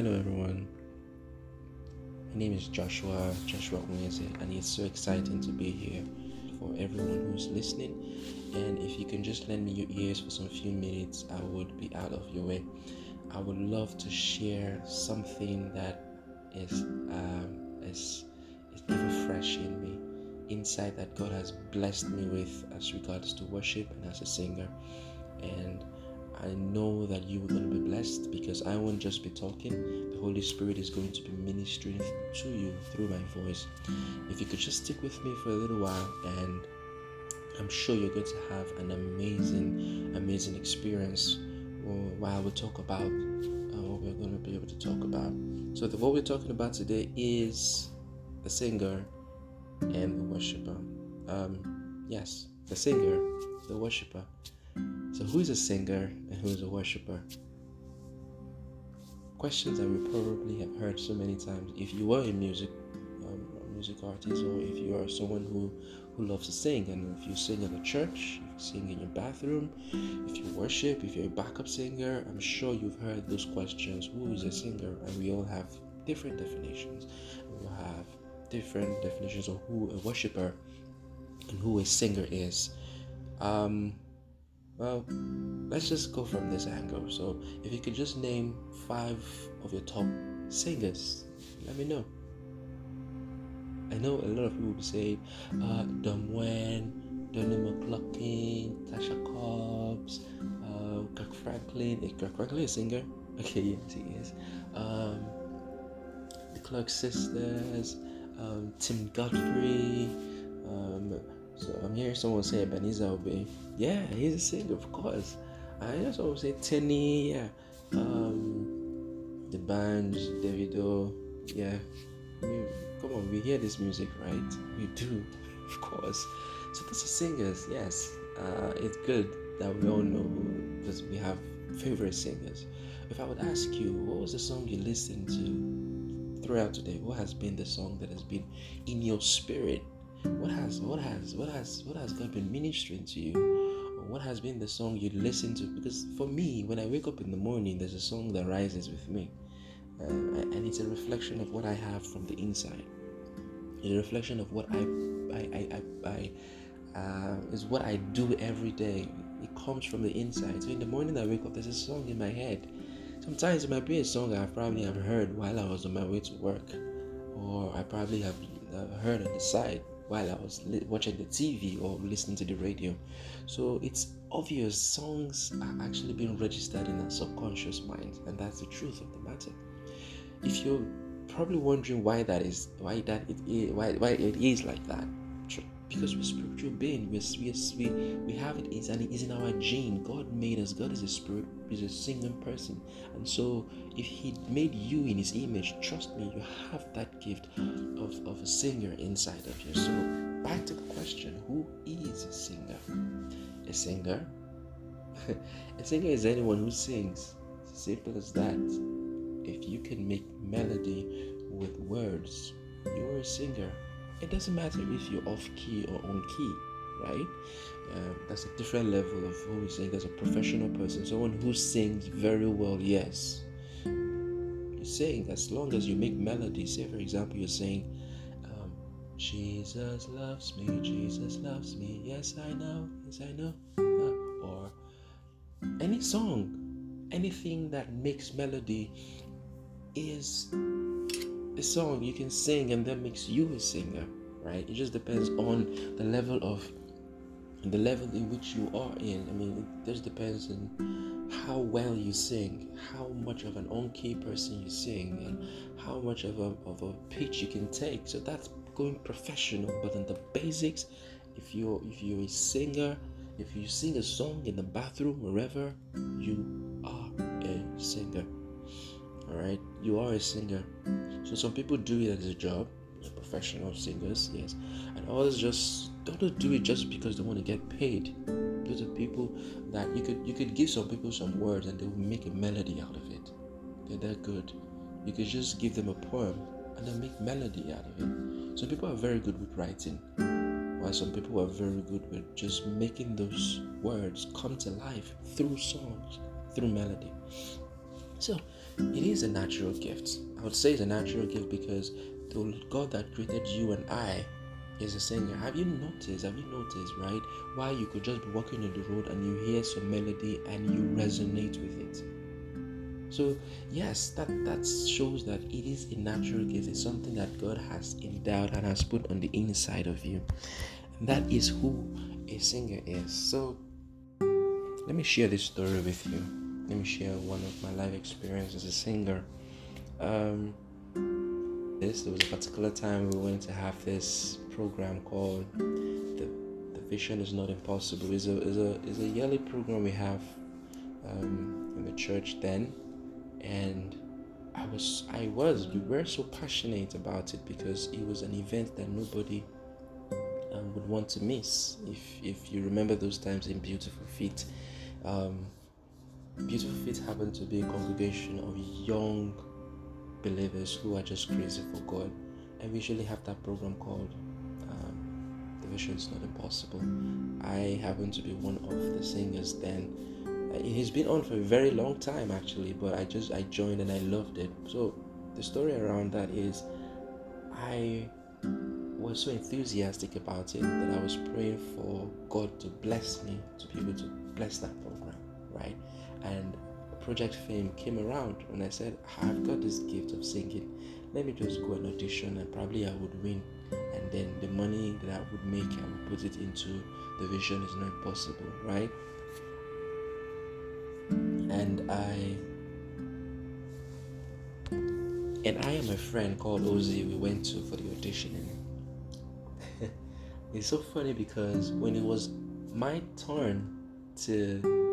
Hello, everyone. My name is Joshua, Joshua Unyeze, and it's so exciting to be here for everyone who's listening. And if you can just lend me your ears for some few minutes, I would be out of your way. I would love to share something that is um, is is ever fresh in me, insight that God has blessed me with as regards to worship and as a singer. And I know that you are going to be blessed because I won't just be talking. The Holy Spirit is going to be ministering to you through my voice. If you could just stick with me for a little while, and I'm sure you're going to have an amazing, amazing experience while we talk about uh, what we're going to be able to talk about. So, the, what we're talking about today is the singer and the worshiper. Um, yes, the singer, the worshiper. So, who is a singer and who is a worshiper? Questions that we probably have heard so many times. If you are a music um, a music artist, or if you are someone who who loves to sing, and if you sing in the church, if you sing in your bathroom, if you worship, if you're a backup singer, I'm sure you've heard those questions. Who is a singer? And we all have different definitions. We have different definitions of who a worshiper and who a singer is. Um, well, let's just go from this angle. So, if you could just name five of your top singers, let me know. I know a lot of people will say uh, Don Moen, Donnie McClurkin, Tasha Cobbs, uh, Kirk Franklin. Is Kirk Franklin a singer? Okay, yes, he is. Um, the Clark Sisters, um, Tim Godfrey. Um, so I'm hearing someone say Ebenezer Obey. Yeah, he's a singer, of course. I hear someone say Teni, yeah. Um, the band, Davido, yeah. Come on, we hear this music, right? We do, of course. So those are singers, yes. Uh, it's good that we all know because we have favorite singers. If I would ask you, what was the song you listened to throughout today? What has been the song that has been in your spirit what has what has what has what has God been ministering to you? What has been the song you listen to? Because for me, when I wake up in the morning, there's a song that rises with me, uh, and it's a reflection of what I have from the inside. It's a reflection of what I I I, I, I uh, is what I do every day. It comes from the inside. So in the morning I wake up, there's a song in my head. Sometimes it might be a song I probably have heard while I was on my way to work, or I probably have uh, heard on the side while I was li- watching the TV or listening to the radio. So it's obvious songs are actually being registered in our subconscious mind, and that's the truth of the matter. If you're probably wondering why that is, why that it is, why why it is like that, because we're spiritual being, we we we we have it is and it is in our gene. God made us. God is a spirit, is a singing person, and so if He made you in His image, trust me, you have that gift of of a singer inside of you. So back to the question: Who is a singer? A singer. a singer is anyone who sings. Simple as that. If you can make melody with words, you're a singer it doesn't matter if you're off key or on key, right? Um, that's a different level of who we say there's a professional person, someone who sings very well, yes. You're saying as long as you make melody, say for example, you're saying, um, Jesus loves me, Jesus loves me, yes I know, yes I know, uh, or any song, anything that makes melody is song you can sing and that makes you a singer, right? It just depends on the level of the level in which you are in. I mean, it just depends on how well you sing, how much of an on key person you sing, and how much of a, of a pitch you can take. So that's going professional. But in the basics, if you're if you're a singer, if you sing a song in the bathroom, wherever, you are a singer. All right, you are a singer. So some people do it as a job, professional singers, yes, and others just don't do it just because they want to get paid. Those are people that you could you could give some people some words and they will make a melody out of it. They're that good. You could just give them a poem and they make melody out of it. Some people are very good with writing, while some people are very good with just making those words come to life through songs, through melody. So it is a natural gift. I would say it's a natural gift because the God that created you and I is a singer. Have you noticed? Have you noticed, right? Why you could just be walking on the road and you hear some melody and you resonate with it. So yes, that that shows that it is a natural gift. It's something that God has endowed and has put on the inside of you. And that is who a singer is. So let me share this story with you. Let me share one of my life experiences as a singer. Um, this there was a particular time we went to have this program called the the vision is not impossible. is a is a is a yearly program we have um, in the church then, and I was I was we were so passionate about it because it was an event that nobody um, would want to miss. If if you remember those times in Beautiful Feet, um, Beautiful Feet happened to be a congregation of young believers who are just crazy for God, and we usually have that program called um, "The Vision Is Not Impossible." I happen to be one of the singers then. It has been on for a very long time actually, but I just I joined and I loved it. So the story around that is I was so enthusiastic about it that I was praying for God to bless me to be able to bless that program, right? And Project Fame came around and I said, I've got this gift of singing. Let me just go and audition and probably I would win. And then the money that I would make, I would put it into the vision is not impossible, right? And I and I and my friend called Ozzy, we went to for the auditioning. it's so funny because when it was my turn to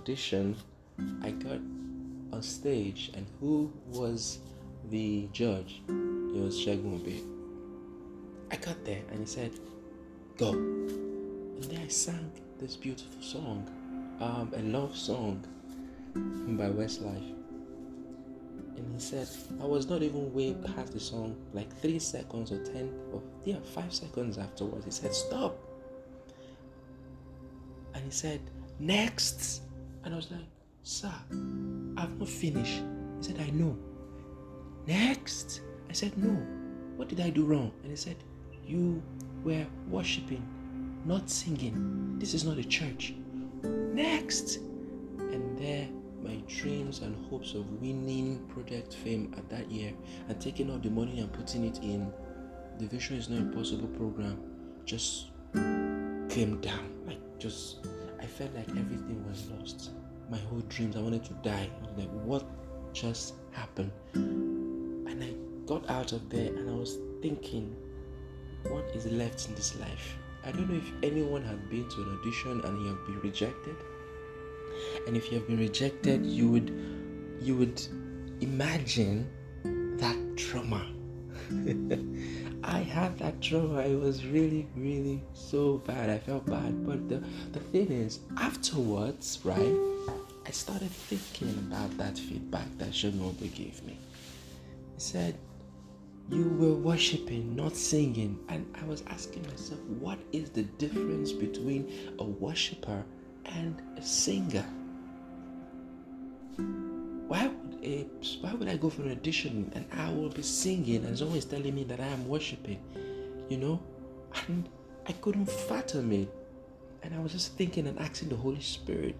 audition, I got on stage, and who was the judge? It was Shagmube. I got there, and he said, "Go," and then I sang this beautiful song, um, a love song by Westlife. And he said, I was not even way past the song, like three seconds or ten or yeah, five seconds afterwards. He said, Stop. And he said, Next. And I was like, Sir, I've not finished. He said, I know. Next. I said, No. What did I do wrong? And he said, You were worshiping, not singing. This is not a church. Next. And there, my dreams and hopes of winning Project Fame at that year and taking all the money and putting it in the Vision is Not Impossible program just came down. Like, just, I felt like everything was lost my whole dreams. I wanted to die. Like, what just happened? And I got out of there and I was thinking, what is left in this life? I don't know if anyone has been to an audition and you have been rejected. And if you have been rejected, you would you would imagine that trauma. I had that trauma. It was really, really so bad. I felt bad. But the, the thing is, afterwards, right? I started thinking about that feedback that Shanobu gave me. He said, You were worshiping, not singing. And I was asking myself, what is the difference between a worshiper and a singer? Why would a, why would I go for an audition and I will be singing and someone is telling me that I am worshiping? You know? And I couldn't fathom it. And I was just thinking and asking the Holy Spirit,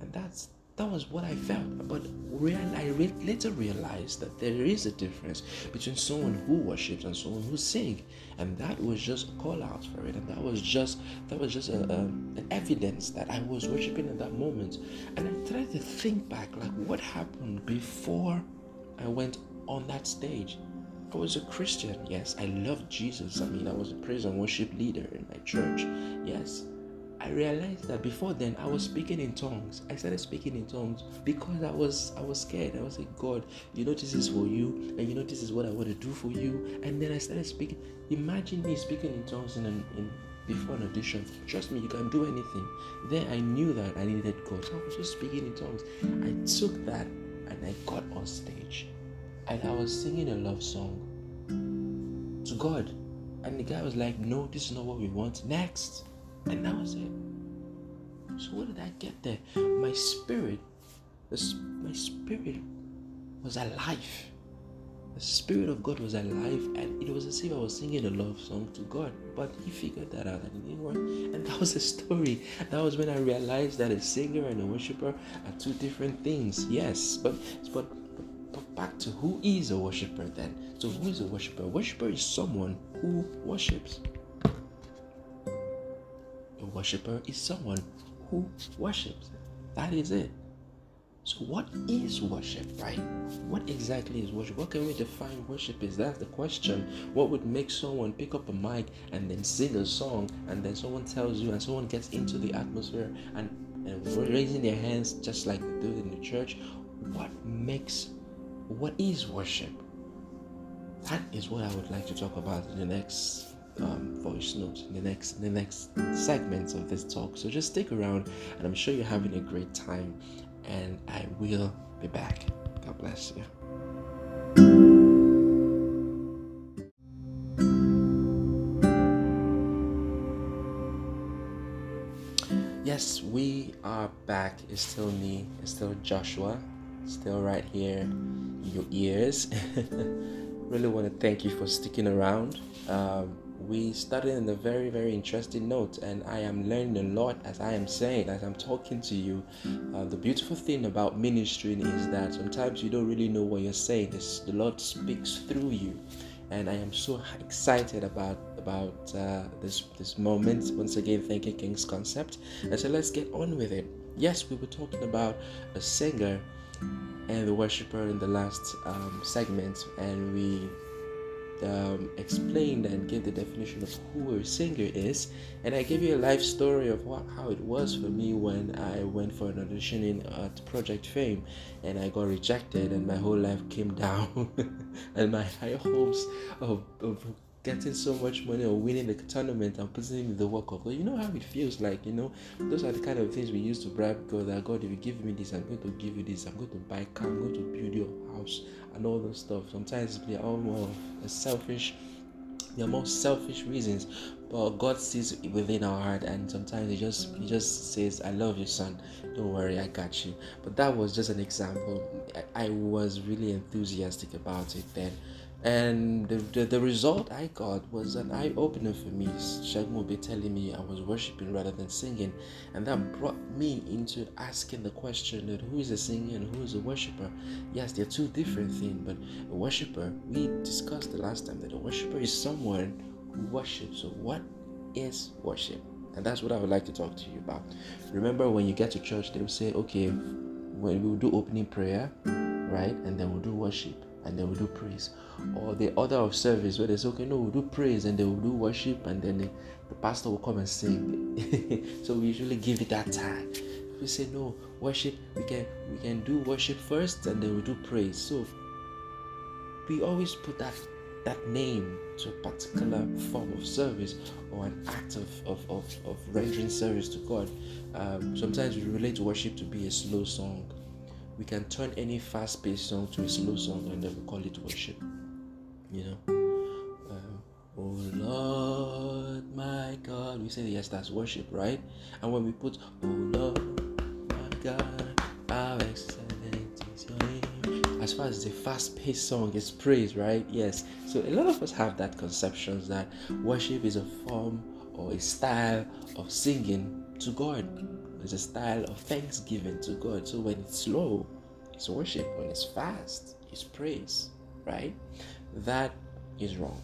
and that's that was what I felt. But real, I re- later realized that there is a difference between someone who worships and someone who sings, and that was just a call out for it, and that was just that was just a, a, an evidence that I was worshiping at that moment. And I tried to think back, like what happened before I went on that stage. I was a Christian, yes. I loved Jesus. I mean, I was a praise and worship leader in my church, yes. I realized that before then I was speaking in tongues. I started speaking in tongues because I was I was scared. I was like, God, you know this is for you, and you know this is what I want to do for you. And then I started speaking. Imagine me speaking in tongues in an in before an audition. Trust me, you can do anything. Then I knew that I needed God. So I was just speaking in tongues. I took that and I got on stage. And I was singing a love song to God. And the guy was like, No, this is not what we want. Next. And that was it. So what did I get there? My spirit, this, my spirit was alive. The Spirit of God was alive, and it was as if I was singing a love song to God. But He figured that out and didn't. And that was the story. That was when I realized that a singer and a worshiper are two different things. Yes, but but but back to who is a worshiper then? So who is a worshiper? A worshiper is someone who worships. Worshiper is someone who worships. That is it. So, what is worship, right? What exactly is worship? What can we define worship is? That's the question. What would make someone pick up a mic and then sing a song, and then someone tells you, and someone gets into the atmosphere and, and raising their hands just like they do in the church? What makes, what is worship? That is what I would like to talk about in the next um, voice notes in the next in the next segments of this talk. So just stick around, and I'm sure you're having a great time and I will be back. God bless you. Yes, we are back. It's still me, it's still Joshua, still right here in your ears. really want to thank you for sticking around. Um, we started in a very very interesting note and i am learning a lot as i am saying as i'm talking to you. Uh, the beautiful thing about ministering is that sometimes you don't really know what you're saying. It's, the lord speaks through you. And i am so excited about about uh, this this moment. Once again thanking king's concept. And so let's get on with it. Yes we were talking about a singer and the worshiper in the last um, segment and we um, explained and gave the definition of who a singer is, and I gave you a life story of what, how it was for me when I went for an audition in at Project Fame, and I got rejected, and my whole life came down, and my high hopes of, of getting so much money or winning the tournament and putting in the work of God. You know how it feels like, you know, those are the kind of things we used to bribe God that God, if you give me this, I'm going to give you this, I'm going to buy a car, I'm going to build your house and all those stuff. Sometimes we are more selfish, are more selfish reasons. But God sees within our heart and sometimes he just he just says, I love you, son. Don't worry, I got you. But that was just an example. I, I was really enthusiastic about it then and the, the, the, result I got was an eye opener for me. Shagmo be telling me I was worshiping rather than singing, and that brought me into asking the question that who is a singer and who is a worshiper? Yes, they're two different things, but a worshiper, we discussed the last time that a worshiper is someone who worships. So, what is worship? And that's what I would like to talk to you about. Remember, when you get to church, they will say, okay, when we will do opening prayer, right, and then we'll do worship and then we do praise. Or the order of service where they say, okay, no, we'll do praise and they will do worship and then the, the pastor will come and sing. so we usually give it that time. We say no, worship, we can we can do worship first and then we do praise. So we always put that that name to a particular form of service or an act of, of, of, of rendering service to God. Um, sometimes we relate worship to be a slow song we can turn any fast paced song to a slow song and then we call it worship. You know? Um, oh Lord, my God. We say, yes, that's worship, right? And when we put, oh Lord, my God, how excellent is your name. As far as the fast paced song is praise, right? Yes. So a lot of us have that conception that worship is a form or a style of singing to God it's a style of thanksgiving to God. So when it's slow, it's worship. When it's fast, it's praise. Right? That is wrong.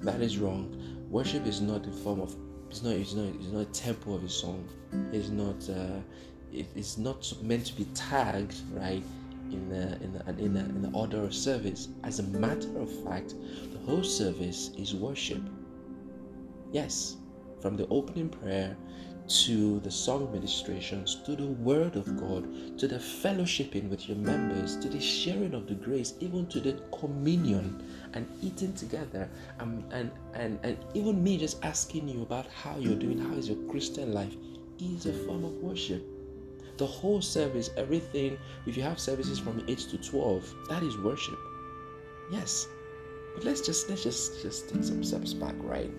That is wrong. Worship is not a form of. It's not. It's not. It's not a tempo of a song. It's not. Uh, it, it's not meant to be tagged right in a, in a, in, a, in the order of service. As a matter of fact, the whole service is worship. Yes, from the opening prayer to the song ministrations, to the word of God, to the fellowshipping with your members, to the sharing of the grace, even to the communion and eating together, and, and, and, and even me just asking you about how you're doing, how is your Christian life, is a form of worship. The whole service, everything, if you have services from 8 to 12, that is worship. Yes. But let's just let's just just take some steps back, right?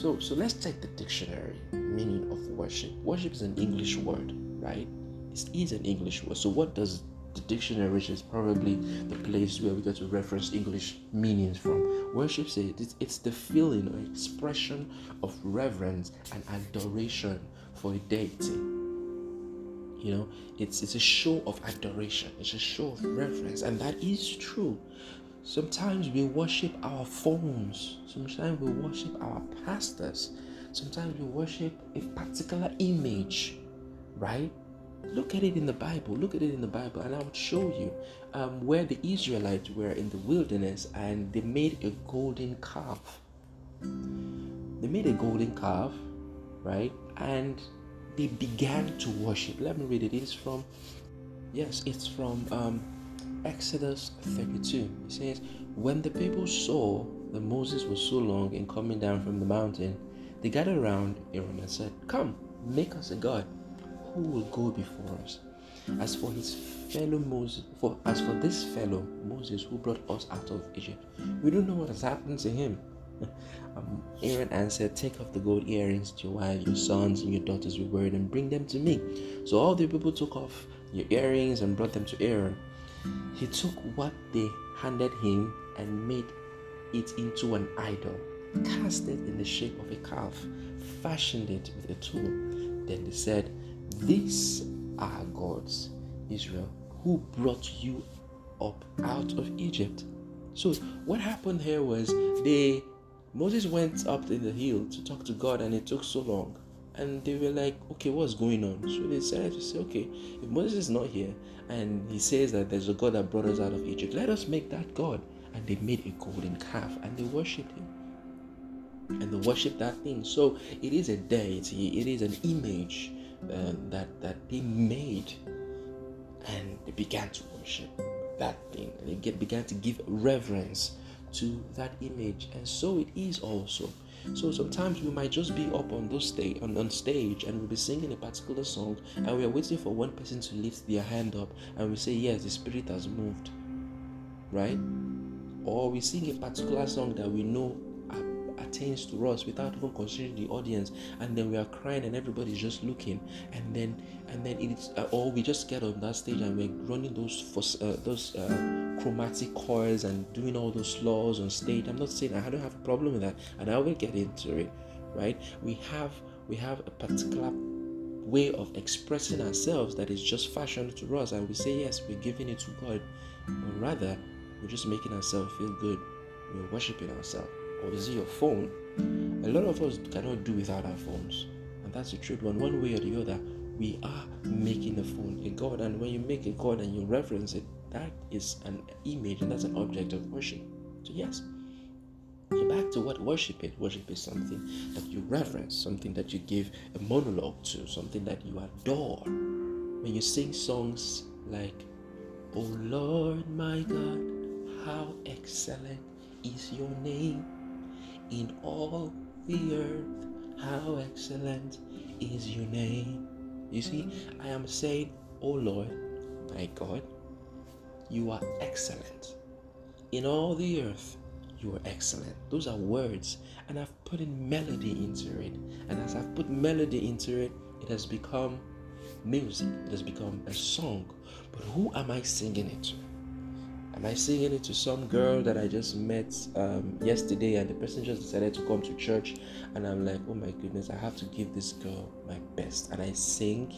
So, so let's take the dictionary meaning of worship. Worship is an English word, right? It is an English word. So, what does the dictionary, which is probably the place where we get to reference English meanings from. Worship says it's, it's the feeling or expression of reverence and adoration for a deity. You know, it's it's a show of adoration, it's a show of reverence, and that is true. Sometimes we worship our phones, sometimes we worship our pastors, sometimes we worship a particular image, right? Look at it in the Bible. Look at it in the Bible, and I would show you um, where the Israelites were in the wilderness and they made a golden calf. They made a golden calf, right? And they began to worship. Let me read it. It is from, yes, it's from um, Exodus 32. It says, When the people saw that Moses was so long in coming down from the mountain, they gathered around Aaron and said, Come, make us a God who will go before us. As for his fellow Moses, for as for this fellow Moses who brought us out of Egypt, we don't know what has happened to him. um, Aaron answered, Take off the gold earrings to your wife, your sons, and your daughters will wear it, and bring them to me. So all the people took off your earrings and brought them to Aaron. He took what they handed him and made it into an idol, cast it in the shape of a calf, fashioned it with a tool. Then they said, These are gods, Israel, who brought you up out of Egypt. So what happened here was they Moses went up in the hill to talk to God and it took so long. And they were like, okay, what's going on? So they decided to say, okay, if Moses is not here and he says that there's a God that brought us out of Egypt, let us make that God. And they made a golden calf and they worshipped him. And they worshipped that thing. So it is a deity, it is an image uh, that, that they made. And they began to worship that thing. And they get, began to give reverence to that image and so it is also so sometimes we might just be up on those stage on, on stage and we'll be singing a particular song and we are waiting for one person to lift their hand up and we say yes the spirit has moved. Right? Or we sing a particular song that we know attains to us without even considering the audience and then we are crying and everybody's just looking and then and then it's uh, or we just get on that stage and we're running those for, uh, those uh, chromatic chords and doing all those laws on stage. I'm not saying i don't have a problem with that and i will get into it right? We have we have a particular way of expressing ourselves that is just fashioned to us and we say yes we're giving it to god. But rather we're just making ourselves feel good. We're worshiping ourselves or is it your phone? A lot of us cannot do without our phones. And that's the truth. One one way or the other we are making a phone a god. And when you make a god and you reference it that is an image and that's an object of worship. So yes. So back to what worship is. Worship is something that you reverence something that you give a monologue to something that you adore. When you sing songs like oh lord my god how excellent is your name in all the earth how excellent is your name you see, I am saying, Oh Lord, my God, you are excellent. In all the earth, you are excellent. Those are words, and I've put in melody into it. And as I've put melody into it, it has become music, it has become a song. But who am I singing it to? Am I singing it to some girl that I just met um, yesterday and the person just decided to come to church? And I'm like, oh my goodness, I have to give this girl my best. And I sing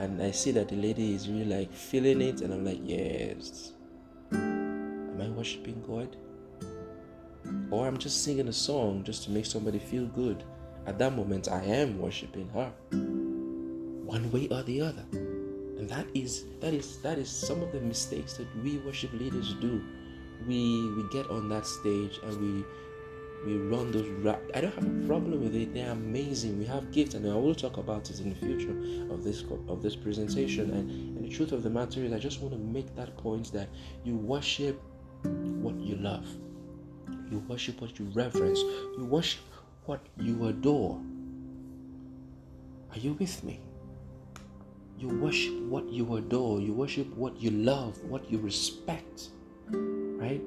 and I see that the lady is really like feeling it, and I'm like, yes. Am I worshiping God? Or I'm just singing a song just to make somebody feel good. At that moment, I am worshiping her. One way or the other and that is that is that is some of the mistakes that we worship leaders do. We we get on that stage and we we run those rap i don't have a problem with it. They're amazing. We have gifts and i will talk about it in the future of this of this presentation. And, and the truth of the matter is i just want to make that point that you worship what you love. You worship what you reverence. You worship what you adore. Are you with me you worship what you adore, you worship what you love, what you respect, right?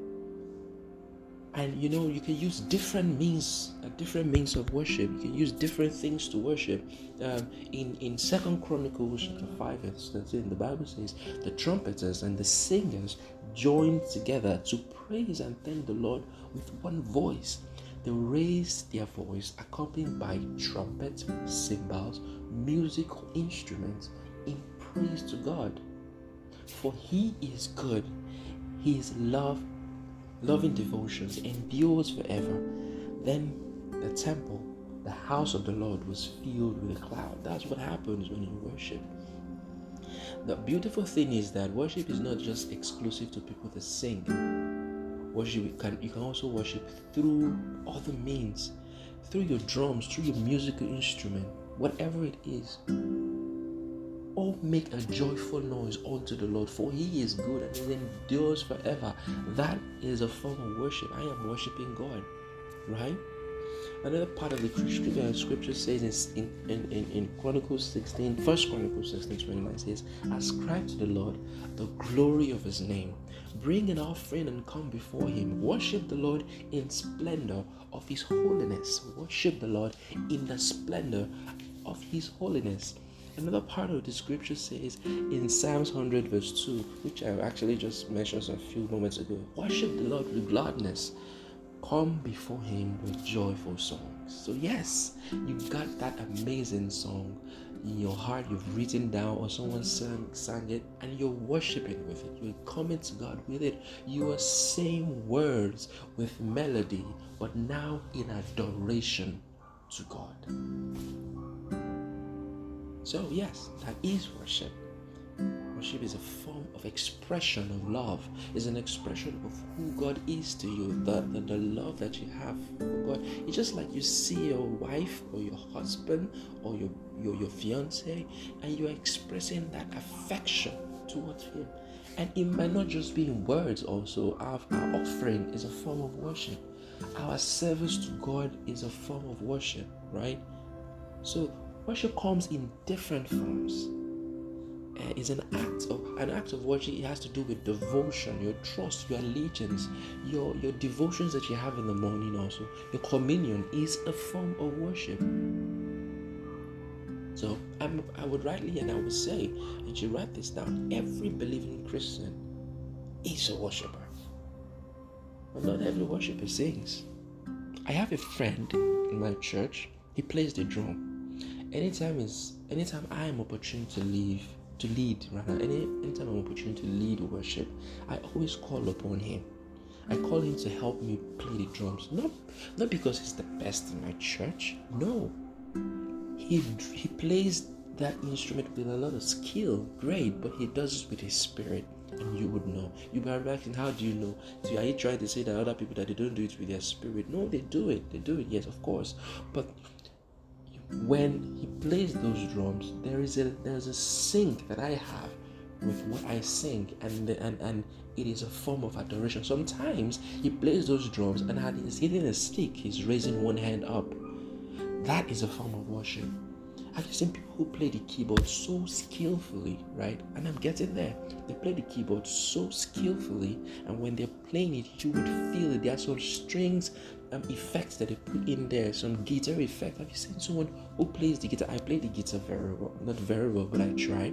and you know you can use different means uh, different means of worship. You can use different things to worship. Um, in in second chronicles chapter 5 verse 13 the bible says the trumpeters and the singers joined together to praise and thank the lord with one voice. They raised their voice accompanied by trumpets cymbals musical instruments in praise to god for he is good his love loving devotions endures forever. Then the temple, the house of the Lord, was filled with a cloud. That's what happens when you worship. The beautiful thing is that worship is not just exclusive to people that sing. Worship you can you can also worship through other means, through your drums, through your musical instrument, whatever it is. All make a joyful noise unto the Lord, for he is good and he endures forever. That is a form of worship. I am worshiping God, right? Another part of the scripture, uh, scripture says in, in, in, in Chronicles 16, 1 Chronicles 16, 29 says, Ascribe to the Lord the glory of his name. Bring an offering and come before him. Worship the Lord in splendor of his holiness. Worship the Lord in the splendor of his holiness. Another part of the scripture says in Psalms 100, verse 2, which I actually just mentioned a few moments ago worship the Lord with gladness, come before Him with joyful songs. So, yes, you've got that amazing song in your heart, you've written down, or someone sang, sang it, and you're worshiping with it. You're coming to God with it. You are saying words with melody, but now in adoration to God. So, yes, that is worship. Worship is a form of expression of love, is an expression of who God is to you, the, the, the love that you have for God. It's just like you see your wife or your husband or your, your, your fiance and you're expressing that affection towards him. And it might not just be in words, also. Our, our offering is a form of worship, our service to God is a form of worship, right? So, Worship comes in different forms. Uh, it's an act of an act of worship. It has to do with devotion, your trust, your allegiance, your your devotions that you have in the morning. Also, your communion is a form of worship. So I'm, I would rightly and I would say, and you write this down. Every believing Christian is a worshiper, but not every worshiper sings. I have a friend in my church. He plays the drum anytime is anytime I am opportune to leave to lead rather any anytime I'm opportune to lead worship, I always call upon him. I call him to help me play the drums. Not not because he's the best in my church. No. He he plays that instrument with a lot of skill, great, but he does it with his spirit. And you would know. You be asking, how do you know? So are you trying to say that other people that they don't do it with their spirit? No, they do it. They do it, yes, of course. But when he plays those drums, there is a there's a sync that I have with what I sing, and and and it is a form of adoration. Sometimes he plays those drums, and as he's hitting a stick, he's raising one hand up. That is a form of worship. I've seen people who play the keyboard so skillfully, right? And I'm getting there. They play the keyboard so skillfully, and when they're playing it, you would feel it. There are some strings um, effects that they put in there, some guitar effect. Have you seen someone who plays the guitar? I play the guitar very well, not very well, but I try.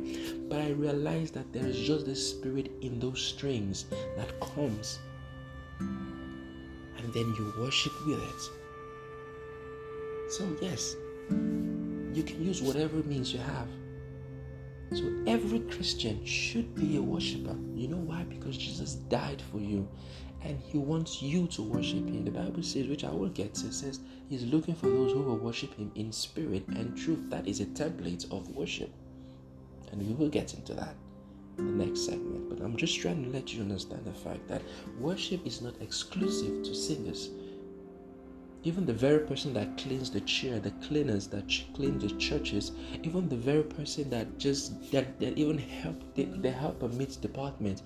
But I realize that there is just this spirit in those strings that comes, and then you worship with it. So, yes, you can use whatever means you have. So every Christian should be a worshiper. You know why? Because Jesus died for you and he wants you to worship him. The Bible says, which I will get to, says he's looking for those who will worship him in spirit and truth. That is a template of worship. And we will get into that in the next segment. But I'm just trying to let you understand the fact that worship is not exclusive to singers. Even the very person that cleans the chair, the cleaners that clean the churches, even the very person that just that, that even help the, the help amidst department,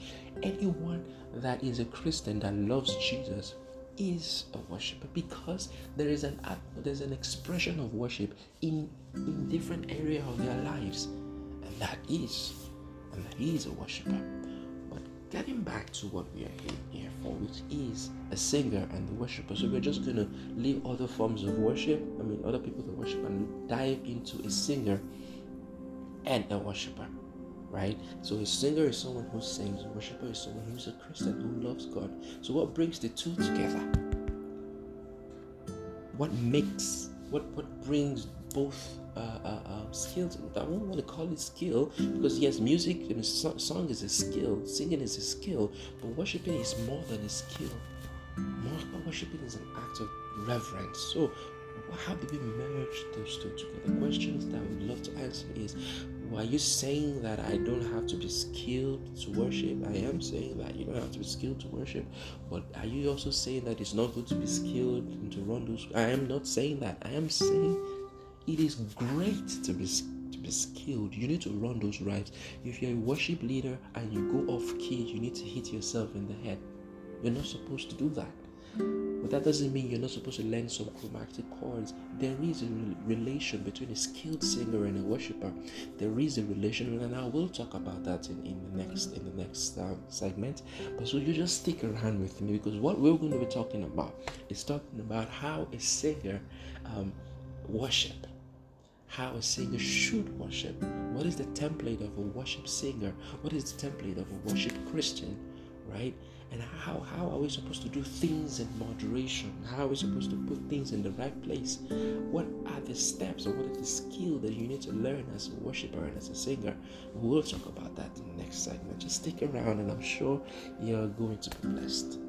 anyone that is a Christian that loves Jesus is a worshiper because there is an there's an expression of worship in in different area of their lives, and that is and that is a worshiper. But getting back to what we are here for, which is a singer and the worshiper. So we're just gonna leave other forms of worship, I mean other people that worship and dive into a singer and a worshiper. Right? So a singer is someone who sings, a worshiper is someone who's a Christian who loves God. So what brings the two together? What makes what what brings both uh, uh, uh, skills. I don't want to call it skill because yes, music and song is a skill, singing is a skill, but worshiping is more than a skill. More worshiping is an act of reverence. So, how do we merge those two together? Questions that I would love to answer is are you saying that I don't have to be skilled to worship? I am saying that you don't have to be skilled to worship, but are you also saying that it's not good to be skilled and to run those? I am not saying that. I am saying it is great to be to be skilled. You need to run those rights. If you're a worship leader and you go off key, you need to hit yourself in the head. You're not supposed to do that. But that doesn't mean you're not supposed to learn some chromatic chords. There is a relation between a skilled singer and a worshiper. There is a relation, and I will talk about that in, in the next in the next um, segment. But so you just stick around with me because what we're going to be talking about is talking about how a singer um, worship how a singer should worship. What is the template of a worship singer? What is the template of a worship Christian? Right? And how, how are we supposed to do things in moderation? How are we supposed to put things in the right place? What are the steps or what are the skills that you need to learn as a worshiper and as a singer? We'll talk about that in the next segment. Just stick around and I'm sure you're going to be blessed.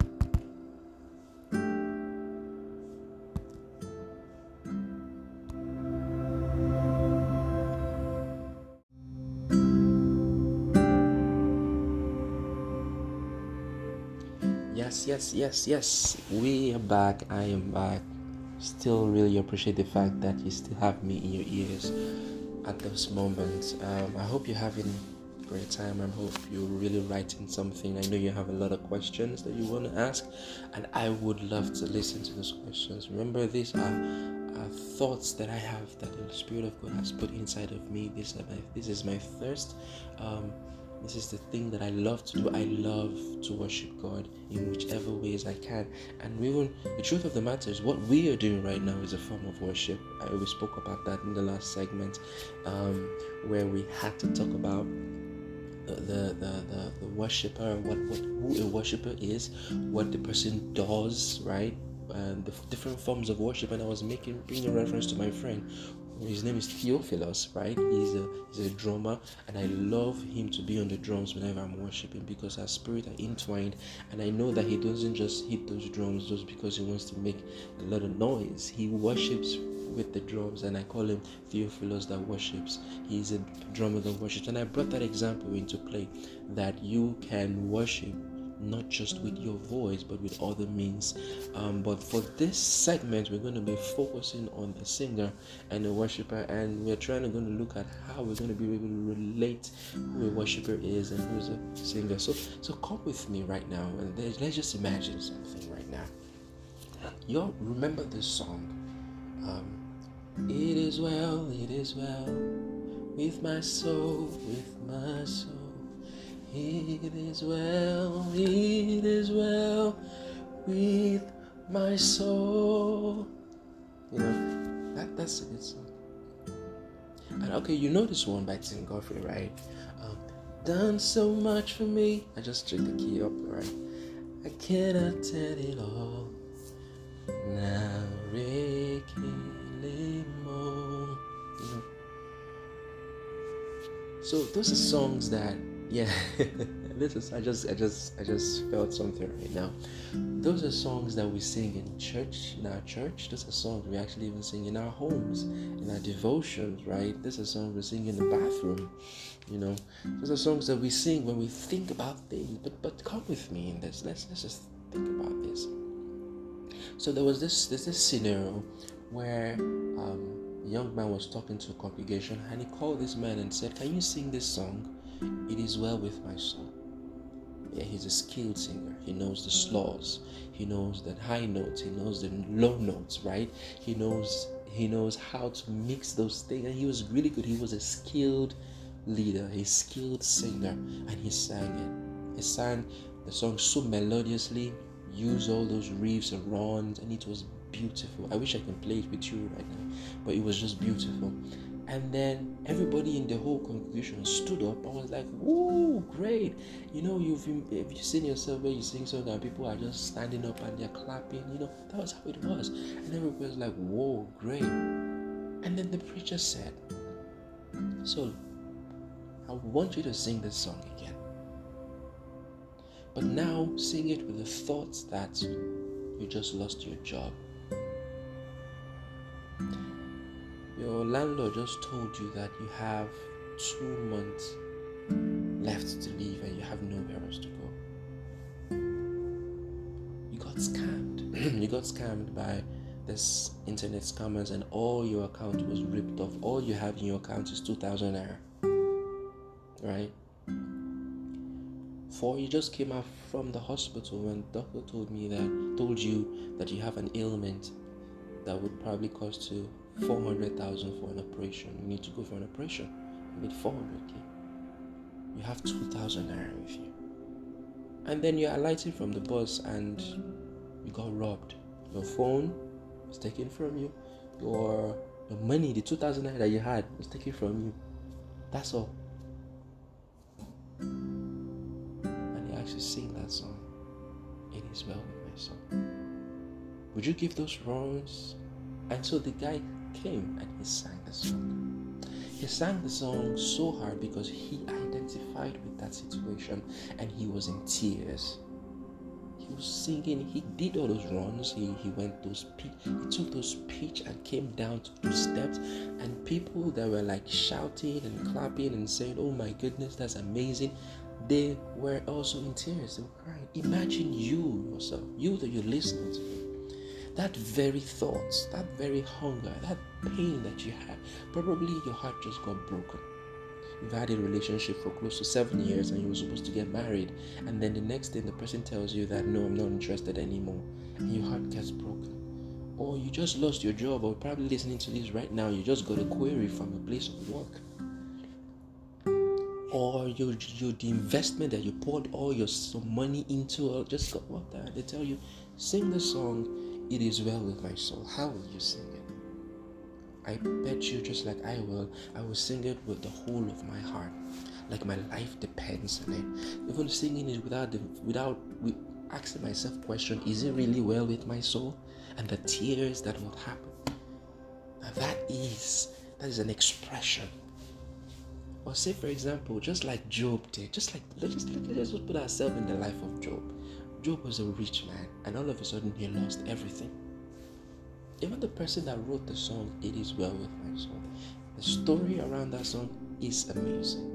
Yes, yes, yes. Yes. We are back. I am back. Still really appreciate the fact that you still have me in your ears at this moment. Um, I hope you're having a great time. I hope you're really writing something. I know you have a lot of questions that you want to ask, and I would love to listen to those questions. Remember, these are, are thoughts that I have that the Spirit of God has put inside of me. This is my, this is my thirst. Um, this is the thing that I love to do. I love to worship God in whichever ways I can. And even the truth of the matter is, what we are doing right now is a form of worship. I, we spoke about that in the last segment, um, where we had to talk about the the, the, the worshiper, what, what who a worshiper is, what the person does, right? And the different forms of worship. And I was making bringing a reference to my friend his name is Theophilus, right? He's a he's a drummer, and I love him to be on the drums whenever I'm worshiping because our spirit are entwined, and I know that he doesn't just hit those drums just because he wants to make a lot of noise. He worships with the drums, and I call him Theophilus that worships. He's a drummer that worships, and I brought that example into play that you can worship not just with your voice but with other means. Um, but for this segment, we're going to be focusing on the singer and the worshiper, and we're trying to going to look at how we're going to be able to relate who a worshiper is and who's a singer. So, so come with me right now, and let's just imagine something right now. You remember this song? Um, it is well, it is well with my soul, with my soul. It is well, it is well with my soul. You know, that, that's a good song. And okay, you know this one by Tim Godfrey, right? Um, done so much for me. I just took the key up, right? I cannot tell it all. Now, Ricky. You know. So those are songs that yeah this is i just i just i just felt something right now. Those are songs that we sing in church in our church. Those are songs we actually even sing in our homes in our devotions right? This is songs we sing in the bathroom you know? Those are songs that we sing when we think about things. But but come with me in this. Let's let's just think about this. So there was this there's this scenario where um, a young man was talking to a congregation and he called this man and said can you sing this song it is well with my soul. Yeah, he's a skilled singer. He knows the slows. He knows the high notes. He knows the low notes, right? He knows he knows how to mix those things. And he was really good. He was a skilled leader, a skilled singer, and he sang it. He sang the song so melodiously, used all those riffs and runs, and it was beautiful. I wish I can play it with you right now, but it was just beautiful. And then everybody in the whole congregation stood up I was like, "Whoa, great!" You know, you've have you seen yourself where you sing something and people are just standing up and they're clapping. You know, that was how it was, and everybody was like, "Whoa, great!" And then the preacher said, "So, I want you to sing this song again, but now sing it with the thoughts that you just lost your job." Your landlord just told you that you have two months left to leave and you have nowhere else to go. You got scammed. you got scammed by this internet scammers and all your account was ripped off. All you have in your account is 2000 naira. Right? For you just came out from the hospital when doctor told me that told you that you have an ailment that would probably cost you 400,000 for an operation. You need to go for an operation. You need 400k. You have 2,000 naira with you. And then you're alighting from the bus and you got robbed. Your phone was taken from you. Your, money, the 2,000 naira that you had, was taken from you. That's all. And you actually sing that song. It is well with my soul. Would you give those runs? And so the guy came and he sang the song. He sang the song so hard because he identified with that situation and he was in tears. He was singing, he did all those runs, he, he went those pitch, he took those pitch and came down to two steps, and people that were like shouting and clapping and saying, Oh my goodness, that's amazing. They were also in tears, they were crying. Imagine you yourself, you that you're listening to that very thoughts, that very hunger, that pain that you had, probably your heart just got broken. You've had a relationship for close to seven years and you were supposed to get married, and then the next day the person tells you that no, I'm not interested anymore, and your heart gets broken. Or you just lost your job, or probably listening to this right now, you just got a query from a place of work. Or your, your the investment that you poured all your money into just got worked out. They tell you, sing the song it is well with my soul. How will you sing it? I bet you, just like I will, I will sing it with the whole of my heart, like my life depends on it. Even singing it without the, without asking myself question: Is it really well with my soul? And the tears that will happen. Now that is that is an expression. Or say, for example, just like Job did, just like let's let's put ourselves in the life of Job. Job was a rich man, and all of a sudden he lost everything. Even the person that wrote the song, It Is Well With My Soul, the story around that song is amazing.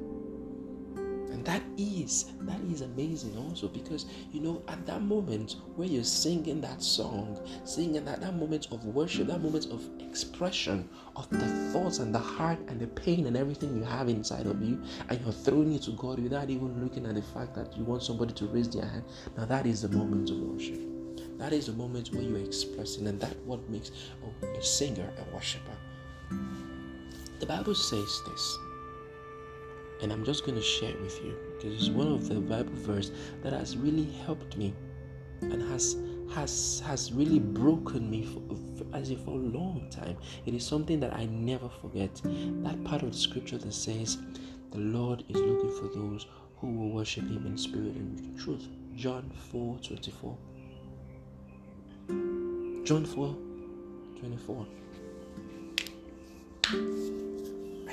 And that is, that is amazing also because, you know, at that moment where you're singing that song, singing that, that moment of worship, that moment of expression of the thoughts and the heart and the pain and everything you have inside of you, and you're throwing it to God without even looking at the fact that you want somebody to raise their hand. Now, that is the moment of worship. That is the moment where you're expressing, and that what makes oh, a singer a worshiper. The Bible says this and I'm just going to share it with you because it's one of the Bible verse that has really helped me and has has has really broken me for, as if for a long time. It is something that I never forget. That part of the scripture that says, "The Lord is looking for those who will worship Him in spirit and truth." John four twenty four. John four twenty four.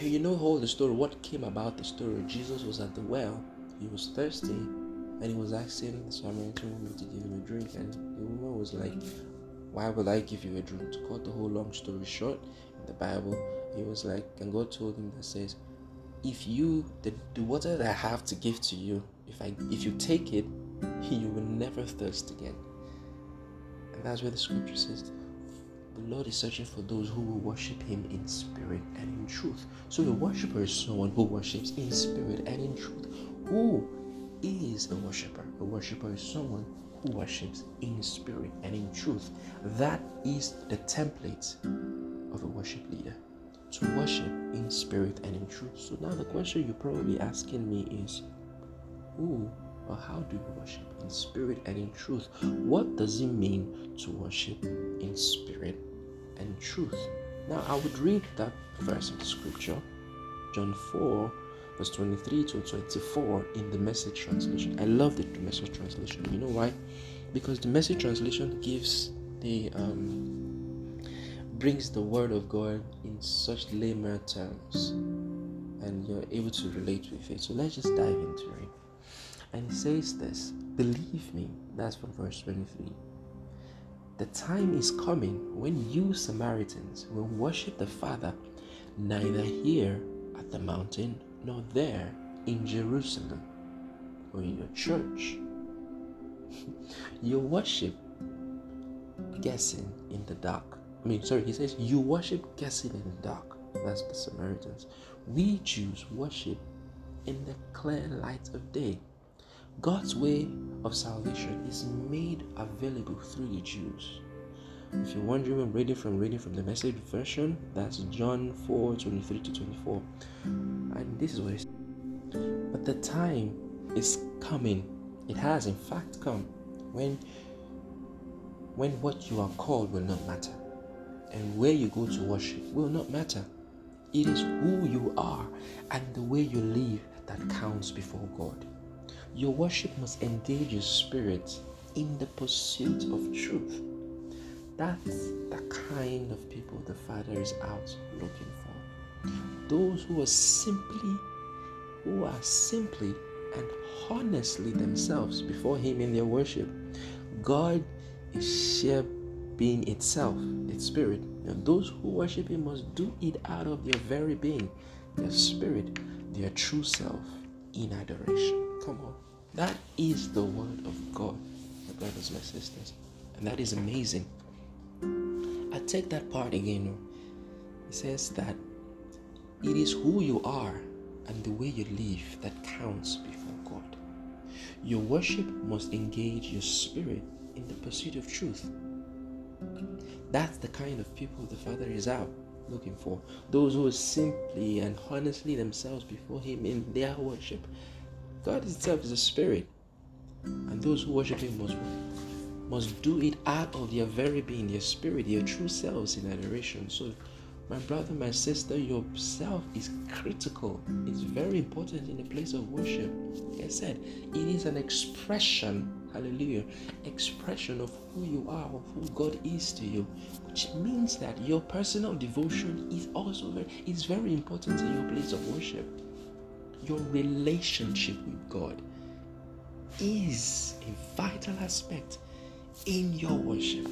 You know all the story. What came about the story? Jesus was at the well. He was thirsty, and he was asking the Samaritan woman to give him a drink. And the woman was like, "Why would I give you a drink?" To cut the whole long story short, in the Bible, he was like, and God told him that says, "If you the, the water that I have to give to you, if I if you take it, you will never thirst again." And that's where the scripture says the Lord is searching for those who will worship Him in spirit and in truth. So a worshiper is someone who worships in spirit and in truth. Who is a worshiper? A worshiper is someone who worships in spirit and in truth. That is the template of a worship leader. To worship in spirit and in truth. So now the question you're probably asking me is who Well, how do you worship? In spirit and in truth. What does it mean to worship in spirit and truth? Now, I would read that verse of the scripture, John 4, verse 23 to 24, in the message translation. I love the message translation. You know why? Because the message translation gives the um, brings the word of God in such layman terms, and you're able to relate with it. So let's just dive into it. And it says this Believe me, that's from verse 23. The time is coming when you Samaritans will worship the Father neither here at the mountain nor there in Jerusalem or in your church. you worship guessing in the dark. I mean, sorry, he says you worship guessing in the dark. That's the Samaritans. We Jews worship in the clear light of day. God's way of salvation is made available through the Jews. If you're wondering, I'm reading from reading from the message version, that's John 4 23 to 24. And this is what it says. But the time is coming, it has in fact come, when when what you are called will not matter, and where you go to worship will not matter. It is who you are and the way you live that counts before God. Your worship must engage your spirit in the pursuit of truth. That's the kind of people the Father is out looking for. Those who are simply, who are simply and honestly themselves before Him in their worship. God is sheer being itself, its spirit. And those who worship Him must do it out of their very being, their spirit, their true self in adoration. Come on. That is the word of God, my brothers, my sisters. And that is amazing. I take that part again. It says that it is who you are and the way you live that counts before God. Your worship must engage your spirit in the pursuit of truth. That's the kind of people the Father is out looking for. Those who are simply and honestly themselves before Him in their worship God Himself is a spirit, and those who worship Him must must do it out of their very being, their spirit, their true selves in adoration. So, my brother, my sister, yourself is critical. It's very important in a place of worship. Like I said, it is an expression, hallelujah, expression of who you are, of who God is to you, which means that your personal devotion is also very, is very important in your place of worship your relationship with God is a vital aspect in your worship.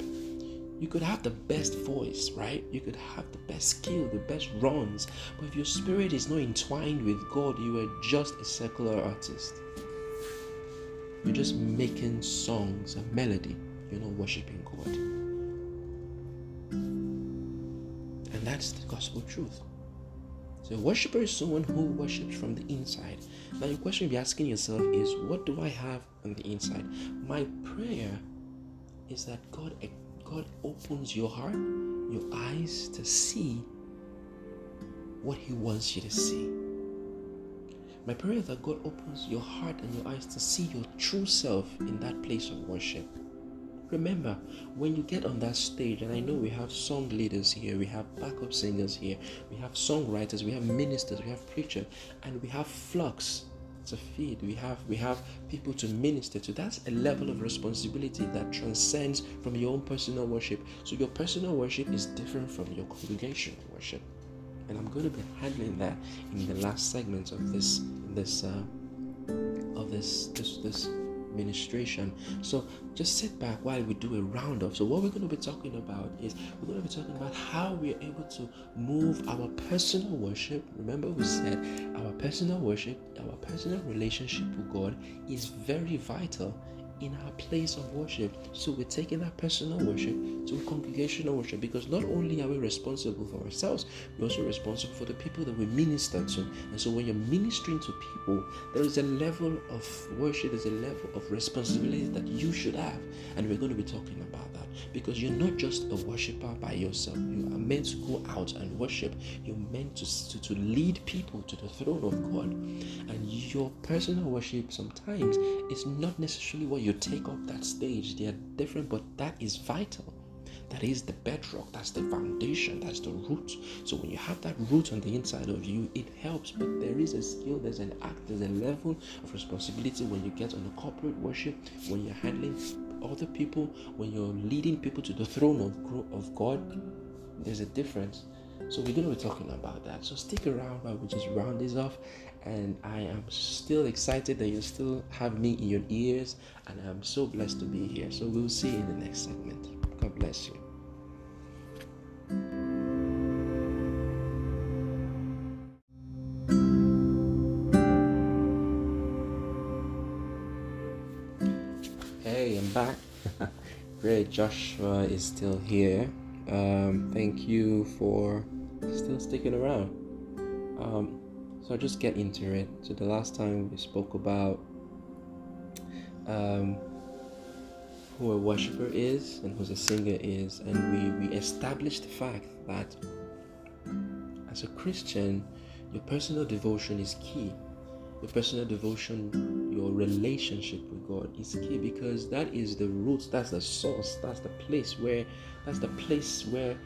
You could have the best voice, right? You could have the best skill, the best runs, but if your spirit is not entwined with God, you are just a secular artist. You're just making songs, and melody. You're not worshiping God. And that's the gospel truth. So a worshiper is someone who worships from the inside. Now the question you're asking yourself is, what do I have on the inside? My prayer is that God God opens your heart, your eyes to see what He wants you to see. My prayer is that God opens your heart and your eyes to see your true self in that place of worship. Remember, when you get on that stage, and I know we have song leaders here, we have backup singers here, we have songwriters, we have ministers, we have preachers, and we have flocks to feed. We have we have people to minister to. That's a level of responsibility that transcends from your own personal worship. So your personal worship is different from your congregation worship, and I'm going to be handling that in the last segment of this this uh, of this this this administration. So just sit back while we do a roundup. So what we're going to be talking about is we're going to be talking about how we're able to move our personal worship. Remember we said our personal worship, our personal relationship with God is very vital in our place of worship. So we're taking our personal worship to congregational worship because not only are we responsible for ourselves, we're also responsible for the people that we minister to. And so when you're ministering to people, there is a level of worship, there's a level of responsibility that you should have. And we're going to be talking about that because you're not just a worshiper by yourself. You are meant to go out and worship. You're meant to, to, to lead people to the throne of God. And your personal worship sometimes is not necessarily what you take up that stage. They are different, but that is vital. That is the bedrock, that's the foundation, that's the root. So when you have that root on the inside of you, it helps. But there is a skill, there's an act, there's a level of responsibility when you get on the corporate worship, when you're handling other people, when you're leading people to the throne of, of God. There's a difference. So we're going to be talking about that. So stick around while we just round this off. And I am still excited that you still have me in your ears. And I'm so blessed to be here. So we'll see you in the next segment. God bless you. Hey, I'm back. Great, Joshua is still here. Um, thank you for still sticking around. Um, so I'll just get into it. So the last time we spoke about um, who a worshiper is and who a singer is, and we, we established the fact that as a Christian, your personal devotion is key. Your personal devotion, your relationship with God is key because that is the root, that's the source, that's the place where that's the place where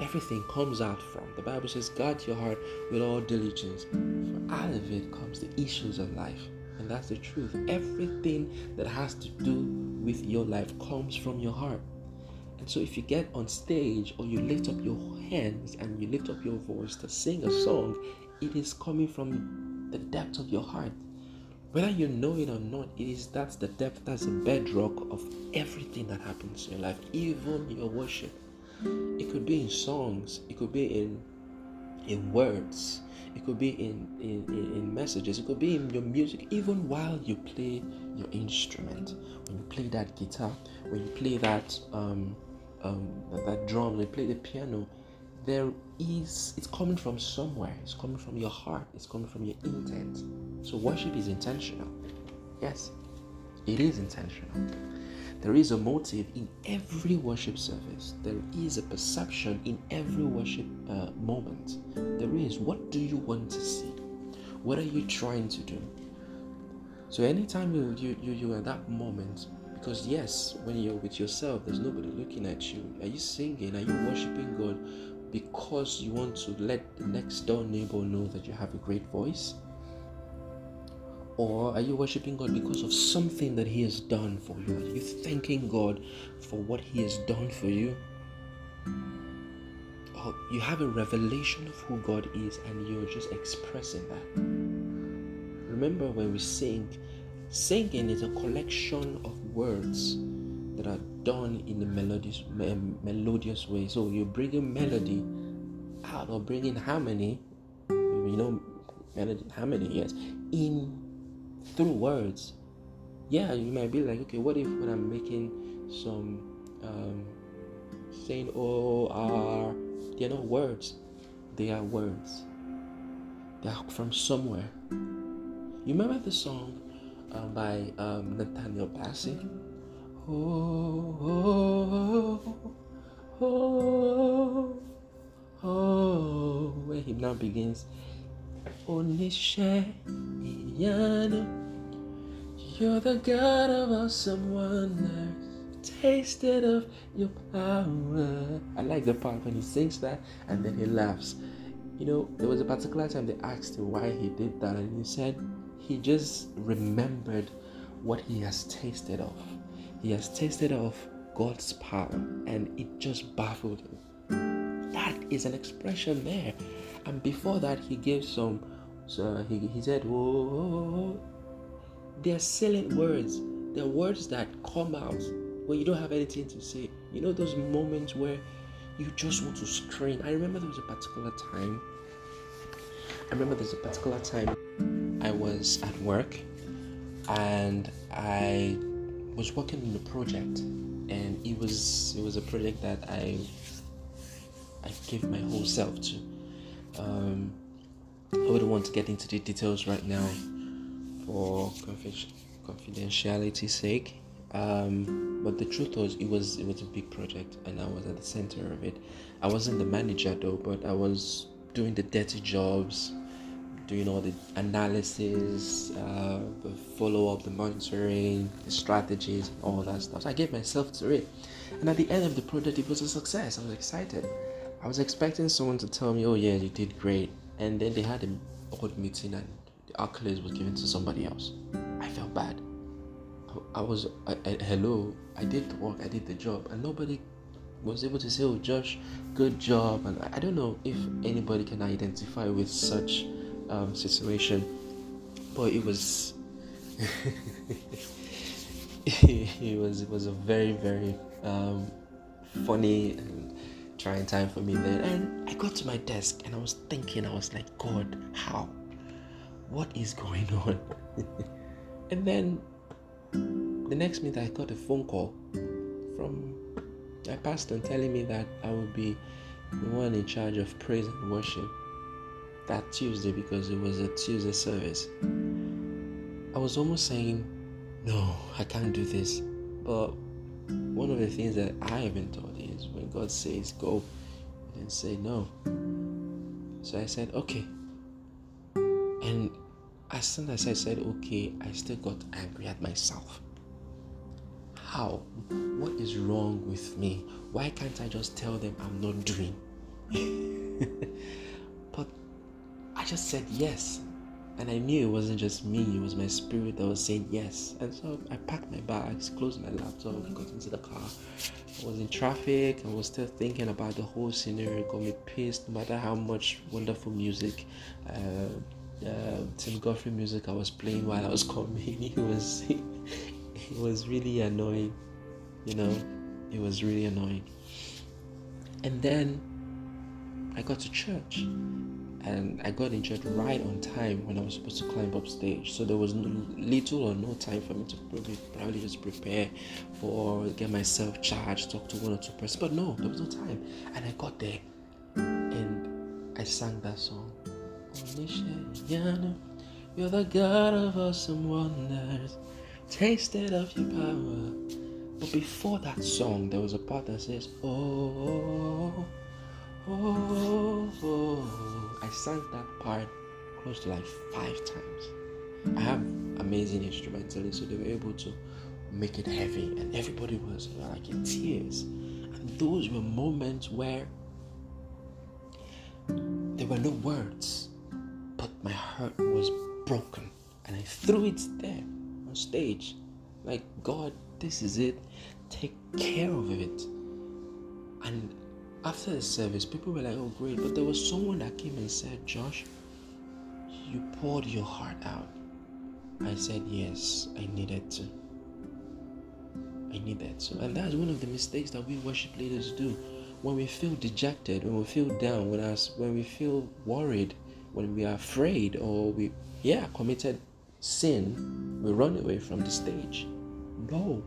everything comes out from. The Bible says, guard your heart with all diligence, for out of it comes the issues of life. And that's the truth. Everything that has to do with your life comes from your heart. And so if you get on stage or you lift up your hands and you lift up your voice to sing a song, it is coming from the depth of your heart. Whether you know it or not, it is that's the depth, that's the bedrock of everything that happens in your life, even your worship. It could be in songs, it could be in in words, it could be in, in, in, messages, it could be in your music, even while you play your instrument. When you play that guitar, when you play that um, um, that drum, when you play the piano, there is it's coming from somewhere. It's coming from your heart. It's coming from your intent. So worship is intentional. Yes, it is intentional. There is a motive in every worship service. There is a perception in every worship uh, moment. There is. What do you want to see? What are you trying to do? So anytime you you you you at that moment, because yes, when you're with yourself, there's nobody looking at you. Are you singing? Are you worshiping God because you want to let the next door neighbor know that you have a great voice? Or are you worshiping God because of something that He has done for you? Are you thanking God for what He has done for you? Or you have a revelation of who God is and you're just expressing that. Remember when we sing, singing is a collection of words that are done in a melodious, melodious way. So you're bringing melody out or bringing harmony, you know, melody, harmony, yes, in through words. Yeah, you might be like, okay, what if when I'm making some um, saying O R, they're not words, they are words. They're from somewhere. You remember the song um, by um, Nathaniel Bassey? Oh, oh, oh, oh, oh, where he now begins. Onise Iyanu. You're the God of awesome wonders. Tasted of your power. I like the part when he sings that and then he laughs. You know, there was a particular time they asked him why he did that, and he said he just remembered what he has tasted of. He has tasted of God's power, and it just baffled him. That is an expression there. And before that, he gave some. So uh, he, he said, "Oh, they're silent words. They're words that come out when you don't have anything to say. You know those moments where you just want to scream. I remember there was a particular time. I remember there's a particular time I was at work and I was working on a project, and it was it was a project that I I gave my whole self to. Um, I wouldn't want to get into the details right now for confidentiality's sake. Um, but the truth was, it was it was a big project, and I was at the center of it. I wasn't the manager though, but I was doing the dirty jobs, doing all the analysis, uh, the follow up, the monitoring, the strategies, all that stuff. So I gave myself to it, and at the end of the project, it was a success. I was excited. I was expecting someone to tell me, "Oh yeah, you did great," and then they had a board meeting, and the accolades was given to somebody else. I felt bad. I, I was, I, I, hello, I did the work, I did the job, and nobody was able to say, "Oh, Josh, good job." And I don't know if anybody can identify with such um, situation, but it was, it was, it was a very, very um, funny trying time for me then. And I got to my desk and I was thinking, I was like, God, how? What is going on? and then the next minute, I got a phone call from my pastor telling me that I would be the one in charge of praise and worship that Tuesday because it was a Tuesday service. I was almost saying, No, I can't do this. But one of the things that I have been taught God says go, then say no. So I said, Okay. And as soon as I said okay, I still got angry at myself. How? What is wrong with me? Why can't I just tell them I'm not doing? but I just said yes. And I knew it wasn't just me, it was my spirit that was saying yes. And so I packed my bags, closed my laptop, got into the car. I was in traffic, I was still thinking about the whole scenario, it got me pissed no matter how much wonderful music. Uh, uh, Tim Godfrey music I was playing while I was coming. It was it was really annoying, you know, it was really annoying. And then I got to church and I got injured right on time when I was supposed to climb up stage. So there was no, little or no time for me to probably, probably just prepare for get myself charged, talk to one or two persons. But no, there was no time. And I got there and I sang that song. You're the God of awesome wonders tasted of your power. But before that song, there was a part that says, Oh, oh, oh. I sang that part close to like five times. I have amazing instrumentalists, so they were able to make it heavy, and everybody was like in tears. And those were moments where there were no words, but my heart was broken, and I threw it there on stage. Like, God, this is it. Take care of it. And after the service, people were like, oh, great. But there was someone that came and said, Josh, you poured your heart out. I said, yes, I needed to. I needed to. And that's one of the mistakes that we worship leaders do. When we feel dejected, when we feel down, when, us, when we feel worried, when we are afraid, or we, yeah, committed sin, we run away from the stage. No.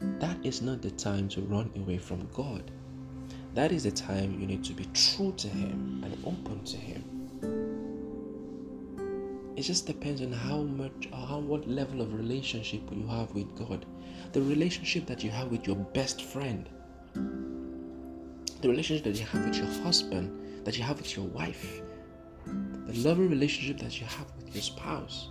That is not the time to run away from God. That is the time you need to be true to Him and open to Him. It just depends on how much how what level of relationship you have with God. The relationship that you have with your best friend. The relationship that you have with your husband, that you have with your wife, the loving relationship that you have with your spouse,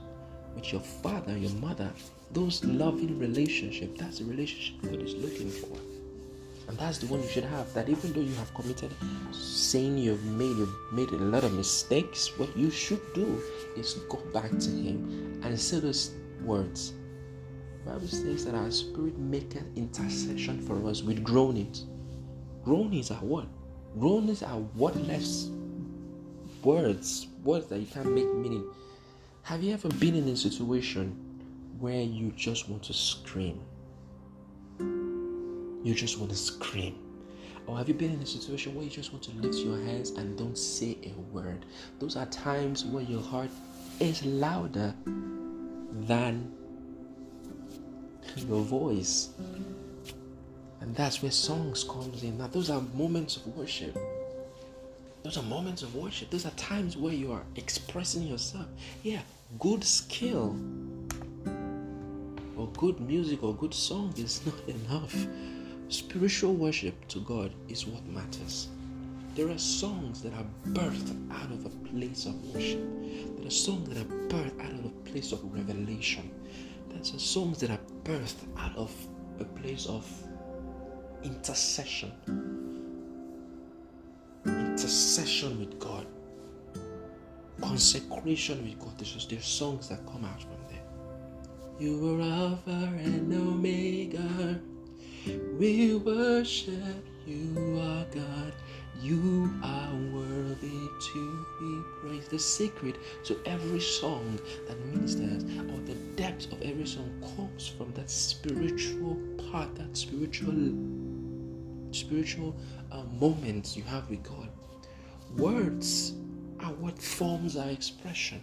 with your father, your mother, those loving relationship, that's the relationship God is looking for. And that's the one you should have. That even though you have committed saying you've made you've made a lot of mistakes, what you should do is go back to Him and say those words. The Bible says that our spirit maketh intercession for us with groanings. Groanings are what? Groanings are wordless words, words that you can't make meaning. Have you ever been in a situation where you just want to scream? You just want to scream. Or have you been in a situation where you just want to lift your hands and don't say a word? Those are times where your heart is louder than your voice. And that's where songs comes in. Now those are moments of worship. Those are moments of worship. Those are times where you are expressing yourself. Yeah, good skill good music or good song is not enough. Spiritual worship to God is what matters. There are songs that are birthed out of a place of worship. There are songs that are birthed out of a place of revelation. There are songs that are birthed out of a place of intercession. Intercession with God. Consecration with God. There's, there's songs that come out from. You are Alpha and Omega. We worship you, our God. You are worthy to be praised. The secret to every song that ministers, or the depth of every song, comes from that spiritual part, that spiritual, spiritual uh, moments you have with God. Words are what forms our expression,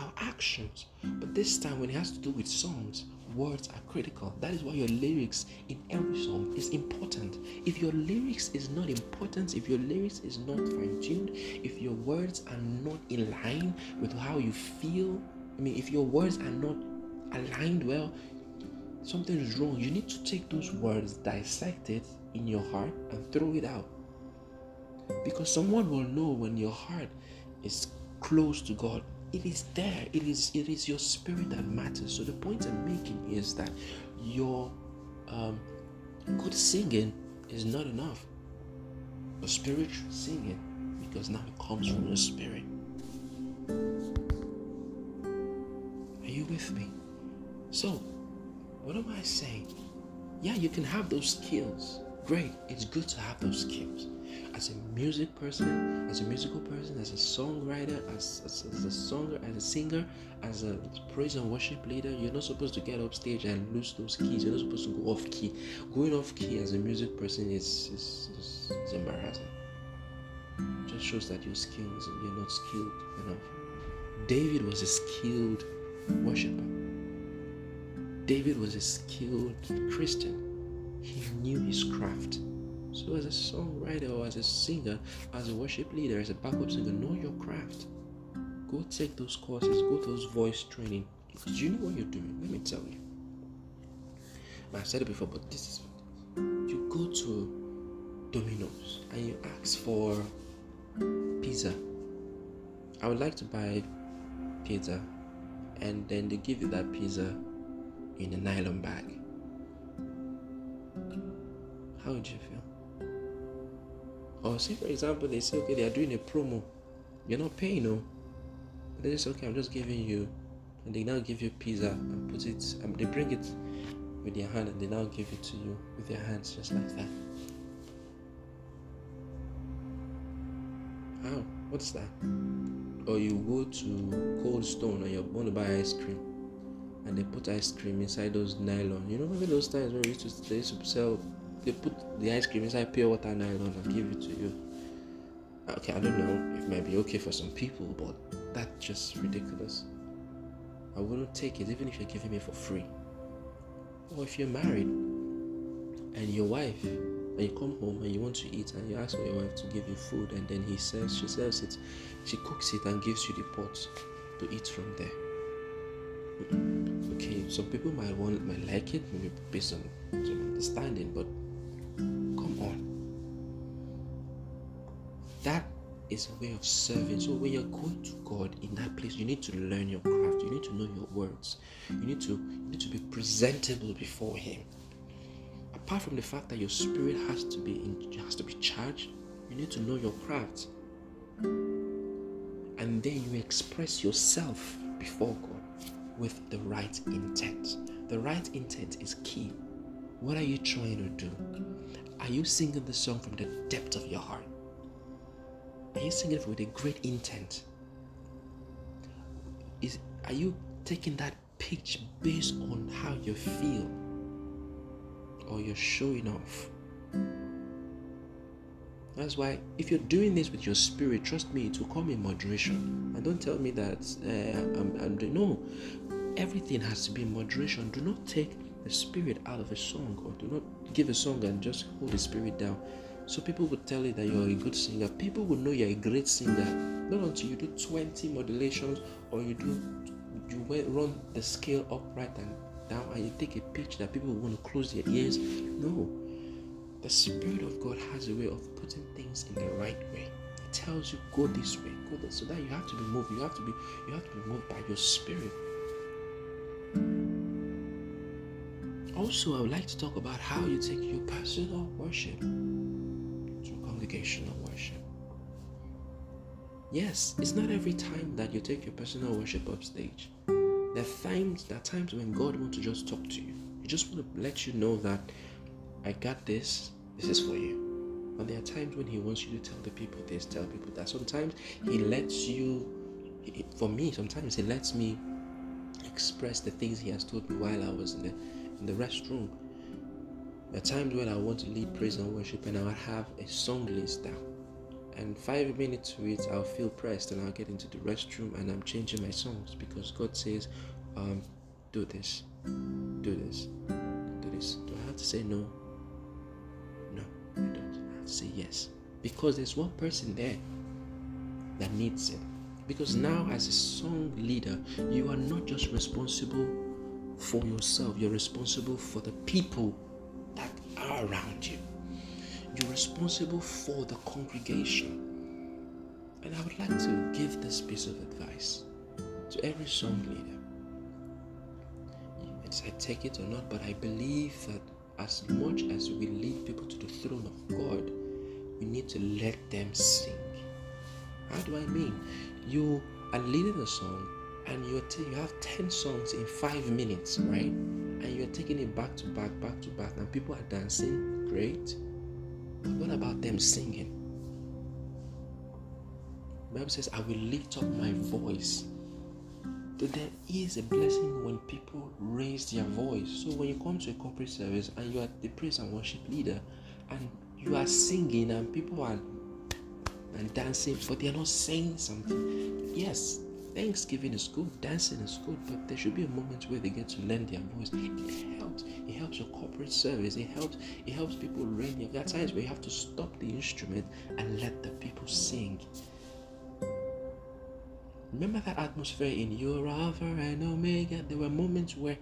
our actions. But this time, when it has to do with songs, words are critical. That is why your lyrics in every song is important. If your lyrics is not important, if your lyrics is not fine-tuned, if your words are not in line with how you feel, I mean, if your words are not aligned well, something is wrong. You need to take those words, dissect it in your heart, and throw it out. Because someone will know when your heart is close to God it is there. It is it is your spirit that matters. So the point i'm making is that your um, good singing is not enough. But spiritual singing because now it comes from your spirit. Are you with me? So what am i saying? Yeah you can have those skills. Great. It's good to have those skills as a music person, as a musical person, as a songwriter, as, as, as a as a singer, as a praise and worship leader, you're not supposed to get up stage and lose those keys. You're not supposed to go off key. Going off key as a music person is, is, is, is embarrassing. It just shows that your skills you're not skilled enough. David was a skilled worshiper. David was a skilled Christian. He knew his craft. So, as a songwriter or as a singer, as a worship leader, as a backup singer, know your craft. Go take those courses, go to those voice training because you know what you're doing. Let me tell you. I've said it before, but this is you go to Domino's and you ask for pizza. I would like to buy pizza, and then they give you that pizza in a nylon bag. How would you feel? Or say, for example, they say, okay, they are doing a promo. You're not paying, no. But they say, okay, I'm just giving you, and they now give you pizza and put it, and they bring it with their hand and they now give it to you with their hands just like that. How? What's that? Or you go to Cold Stone and you want to buy ice cream and they put ice cream inside those nylon. You know, remember those times where we used to, they used to sell they put the ice cream inside pure water nylon and give it to you. Okay, I don't know. It might be okay for some people, but that's just ridiculous. I wouldn't take it even if you're giving me for free. Or if you're married and your wife and you come home and you want to eat and you ask for your wife to give you food and then he serves she serves it, she cooks it and gives you the pot to eat from there. Okay, some people might want might like it, maybe based on some understanding, but That is a way of serving. So when you're going to God in that place, you need to learn your craft. You need to know your words. You need to you need to be presentable before Him. Apart from the fact that your spirit has to be in, has to be charged, you need to know your craft. And then you express yourself before God with the right intent. The right intent is key. What are you trying to do? Are you singing the song from the depth of your heart? Are you singing it with a great intent? Is are you taking that pitch based on how you feel? Or you're showing off? That's why if you're doing this with your spirit, trust me, it will come in moderation. And don't tell me that uh, I'm, I'm doing no. Everything has to be in moderation. Do not take the spirit out of a song or do not give a song and just hold the spirit down. So people would tell you that you're a good singer. People would know you're a great singer not until you do 20 modulations or you do you run the scale up right and down and you take a pitch that people want to close their ears. No. The Spirit of God has a way of putting things in the right way. It tells you go this way, go this so that you have to be moved. You have to be you have to be moved by your spirit. Also, I would like to talk about how you take your personal worship to congregational worship. Yes, it's not every time that you take your personal worship up stage. There are times, there are times when God wants to just talk to you. He just want to let you know that I got this. This is for you. And there are times when He wants you to tell the people this, tell people that. Sometimes He lets you. For me, sometimes He lets me express the things He has told me while I was in the in the restroom. There are times when I want to lead praise and worship, and I will have a song list down. And five minutes to it i'll feel pressed and i'll get into the restroom and i'm changing my songs because god says um, do this do this do this. Do i have to say no? No i don't. I have to say yes. Because there's one person there that needs it. Because now as a song leader you are not just responsible for yourself you're responsible for the people that are around you you're responsible for the congregation. And I would like to give this piece of advice to every song leader. Yes, I take it or not, but I believe that as much as we lead people to the throne of God, we need to let them sing. How do I mean? You are leading a song and you're t- you have 10 songs in 5 minutes, right? And you're taking it back to back, back to back, and people are dancing. Great. But what about them singing? The Bible says, I will lift up my voice. That there is a blessing when people raise their voice. So when you come to a corporate service and you are the praise and worship leader and you are singing and people are and dancing, but they are not saying something. Yes, Thanksgiving is good, dancing is good, but there should be a moment where they get to lend their voice. It helps. It helps your corporate service. It helps. It helps people reign. There are times where you have to stop the instrument and let the people sing. Remember that atmosphere in You're Alpha and Omega. There were moments where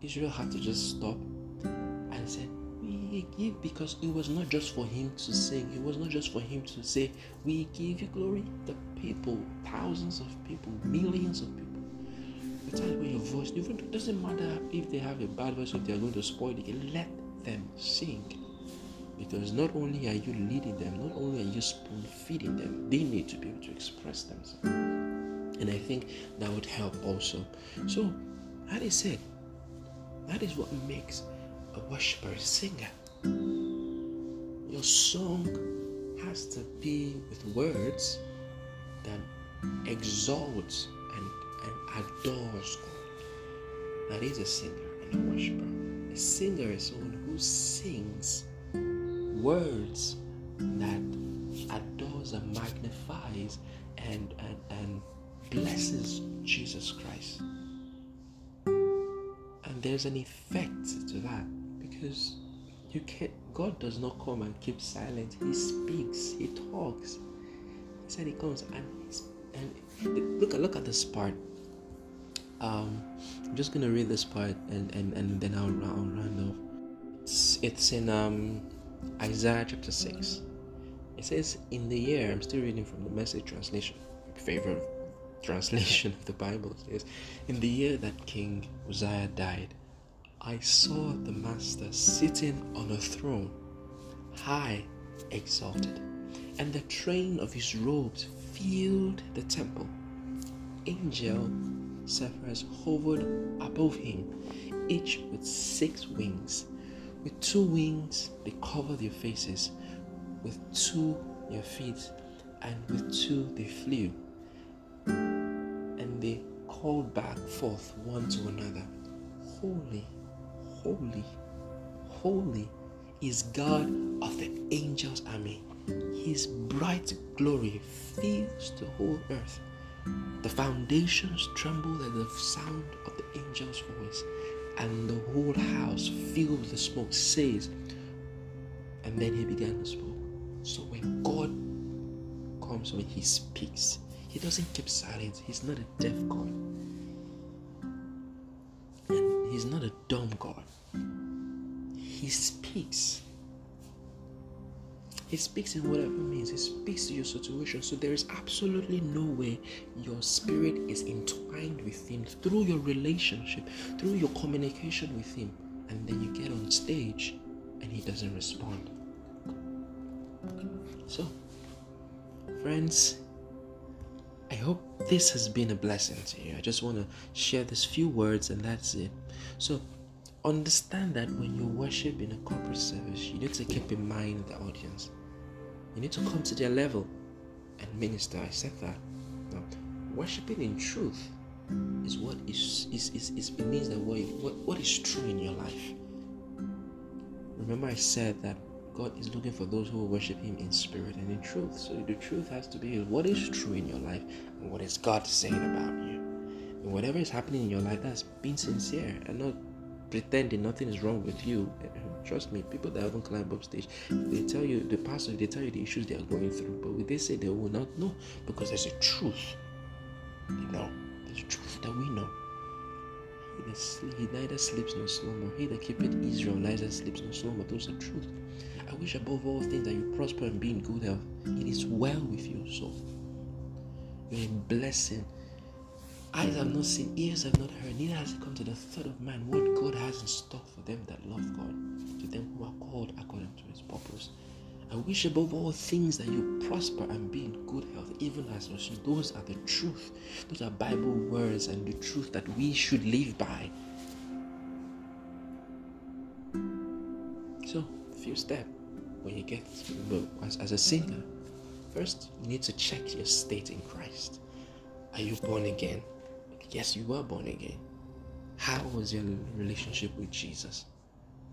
Israel had to just stop and said, we give because it was not just for him to sing, it was not just for him to say, We give you glory. The people, thousands of people, millions of people. The time when your voice, even it doesn't matter if they have a bad voice or they are going to spoil it, let them sing. Because not only are you leading them, not only are you spoon feeding them, they need to be able to express themselves. And I think that would help also. So, as I said, that is what makes a worshiper, a singer. Your song has to be with words that exalts and, and adores God. That is a singer and a worshiper. A singer is someone who sings words that adores and magnifies and, and, and blesses Jesus Christ. And there's an effect to that because you can't god does not come and keep silent. He speaks he talks. He said he comes and and look at look at this part. Um i'm just gonna read this part and and, and then i'll, round off. It's, it's in um isaiah chapter 6 it says in the year i'm still reading from the message translation favorite translation of the bible it says in the year that king uzziah died I saw the Master sitting on a throne, high exalted, and the train of his robes filled the temple. Angel seraphims hovered above him, each with six wings. With two wings they covered their faces, with two their feet, and with two they flew. And they called back forth one to another, Holy holy, holy is God of the angels' army. His bright glory fills the whole earth. The foundations tremble at the sound of the angel's voice. and the whole house filled with the smoke, says, and then he began to speak. So when God comes, when he speaks, he doesn't keep silent. He's not a deaf God. And he's not a dumb God. He speaks. He speaks in whatever means. He speaks to your situation. So there is absolutely no way your spirit is entwined with Him through your relationship, through your communication with Him. And then you get on stage and He doesn't respond. So, friends, I hope this has been a blessing to you. I just want to share these few words and that's it. So, understand that when you worship in a corporate service, you need to keep in mind the audience. You need to come to their level and minister. I said that. Now, worshiping in truth is what is is, is, is means that what, what what is true in your life. Remember, I said that God is looking for those who will worship Him in spirit and in truth. So the truth has to be what is true in your life and what is God saying about you. And whatever is happening in your life, that's being sincere and not pretending nothing is wrong with you. Eh, trust me, people that haven't climbed up stage, they tell you the pastor, they tell you the issues they are going through, but they say they will not know because there's a truth. You know, there's a truth that we know. He, he neither sleeps nor slumber. He that keepeth Israel neither sleeps nor slumber. Those are truth. I wish above all things that you prosper and be in good health. It is well with you, soul. You're a blessing. Eyes have not seen, ears have not heard, neither has it come to the thought of man what God has in store for them that love God, to them who are called according to his purpose. I wish above all things that you prosper and be in good health, even as those are the truth. Those are Bible words and the truth that we should live by. So, few steps when you get as, as a singer, first you need to check your state in Christ. Are you born again? Yes, you were born again. How was your relationship with Jesus?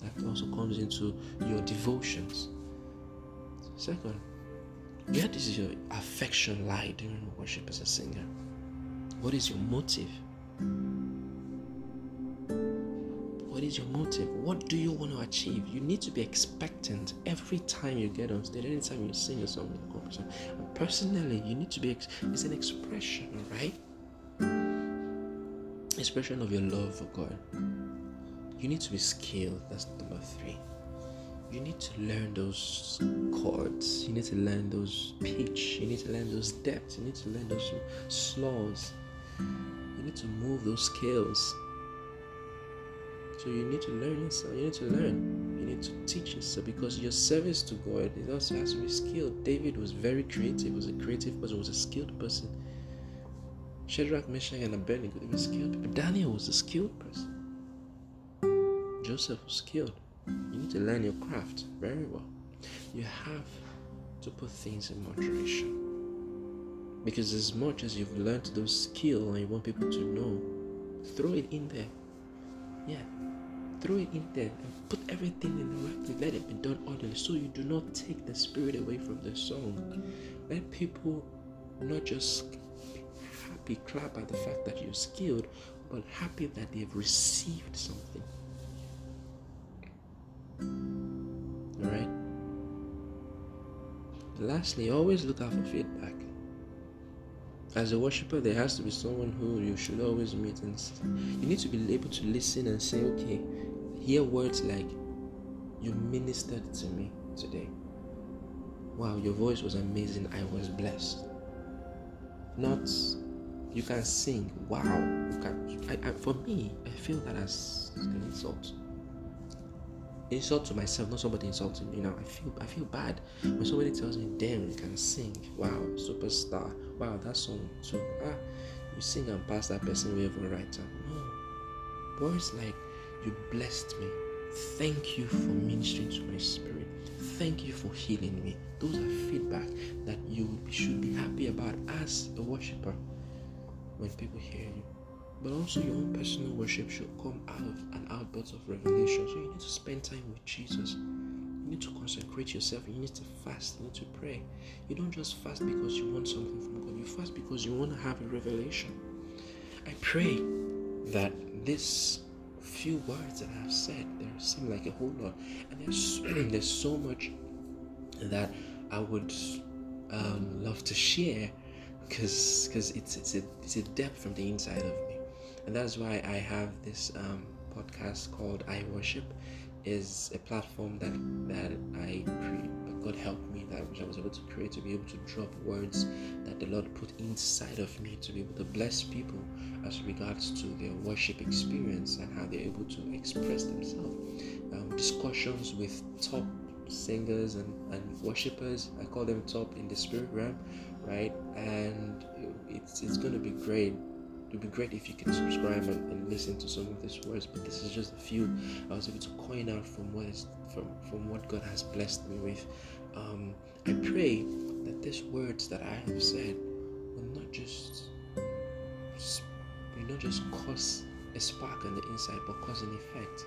That also comes into your devotions. Second, where does your affection lie during worship as a singer? What is your motive? What is your motive? What do you want to achieve? You need to be expectant every time you get on stage, anytime you sing a song in a. And personally, you need to be, it's an expression, right? Expression of your love for God. You need to be skilled. That's number three. You need to learn those chords. You need to learn those pitch. You need to learn those depths. You need to learn those slows. You need to move those scales so you need to learn yourself. You need to learn. You need to teach yourself because your service to God it also has to be skilled. David was very creative. Was a creative person. Was a skilled person. Shadrach, Meshach, and Abednego they were skilled people. Daniel was a skilled person. Joseph was skilled. You need to learn your craft very well. You have to put things in moderation. Because as much as you've learned those skills and you want people to know, throw it in there. Yeah, throw it in there and put everything in the right place. Let it be done orderly so you do not take the spirit away from the song. Let people not just happy clap by the fact that you're skilled, but happy that they've received something. Alright? Lastly, always look out for feedback. As a worshiper, there has to be someone who you should always meet, and you need to be able to listen and say, okay, hear words like, You ministered to me today. Wow, your voice was amazing. I was blessed. Not, you can sing. Wow. You can, I, I, for me, I feel that as an insult. Insult to myself, not somebody insulting. You know, I feel I feel bad when somebody tells me, "Damn, you can sing! Wow, superstar! Wow, that song too! Ah, you sing and pass that person way over right time." No, words like you blessed me. Thank you for ministering to my spirit. Thank you for healing me. Those are feedback that you should be happy about as a worshiper when people hear you. But also, your own personal worship should come out of an outburst of revelation. So, you need to spend time with Jesus. You need to consecrate yourself. You need to fast. You need to pray. You don't just fast because you want something from God, you fast because you want to have a revelation. I pray that this few words that I've said. There seem like a whole lot, and there's there's so much that I would um, love to share because because it's it's a, it's a depth from the inside of me, and that's why I have this um, podcast called I Worship. Is a platform that that I created. But God helped me that which I was able to create to be able to drop words that the Lord put inside of me to be able to bless people as regards to their worship experience and how they're able to express themselves. Um, discussions with top singers and, and worshippers. I call them top in the spirit realm, right? And it's it's going to be great. It would be great if you can subscribe and, and, listen to some of these words, but this is just a few I was able to coin out from what is from from what God has blessed me with. Um, I pray that these words that I have said will not just will not just cause a spark on the inside, but cause an effect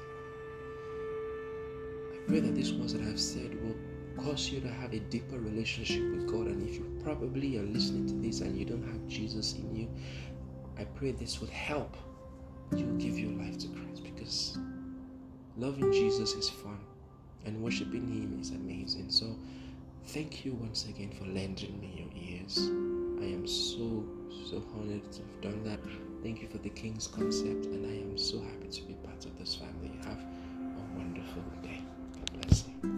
I pray that these words that I've said will cause you to have a deeper relationship with God. And if you probably are listening to this and you don't have Jesus in you, I pray this would help you give your life to Christ because loving Jesus is fun and worshiping Him is amazing. So, thank you once again for lending me your ears. I am so, so honored to have done that. Thank you for the King's concept, and I am so happy to be part of this family. Have a wonderful day. God bless you.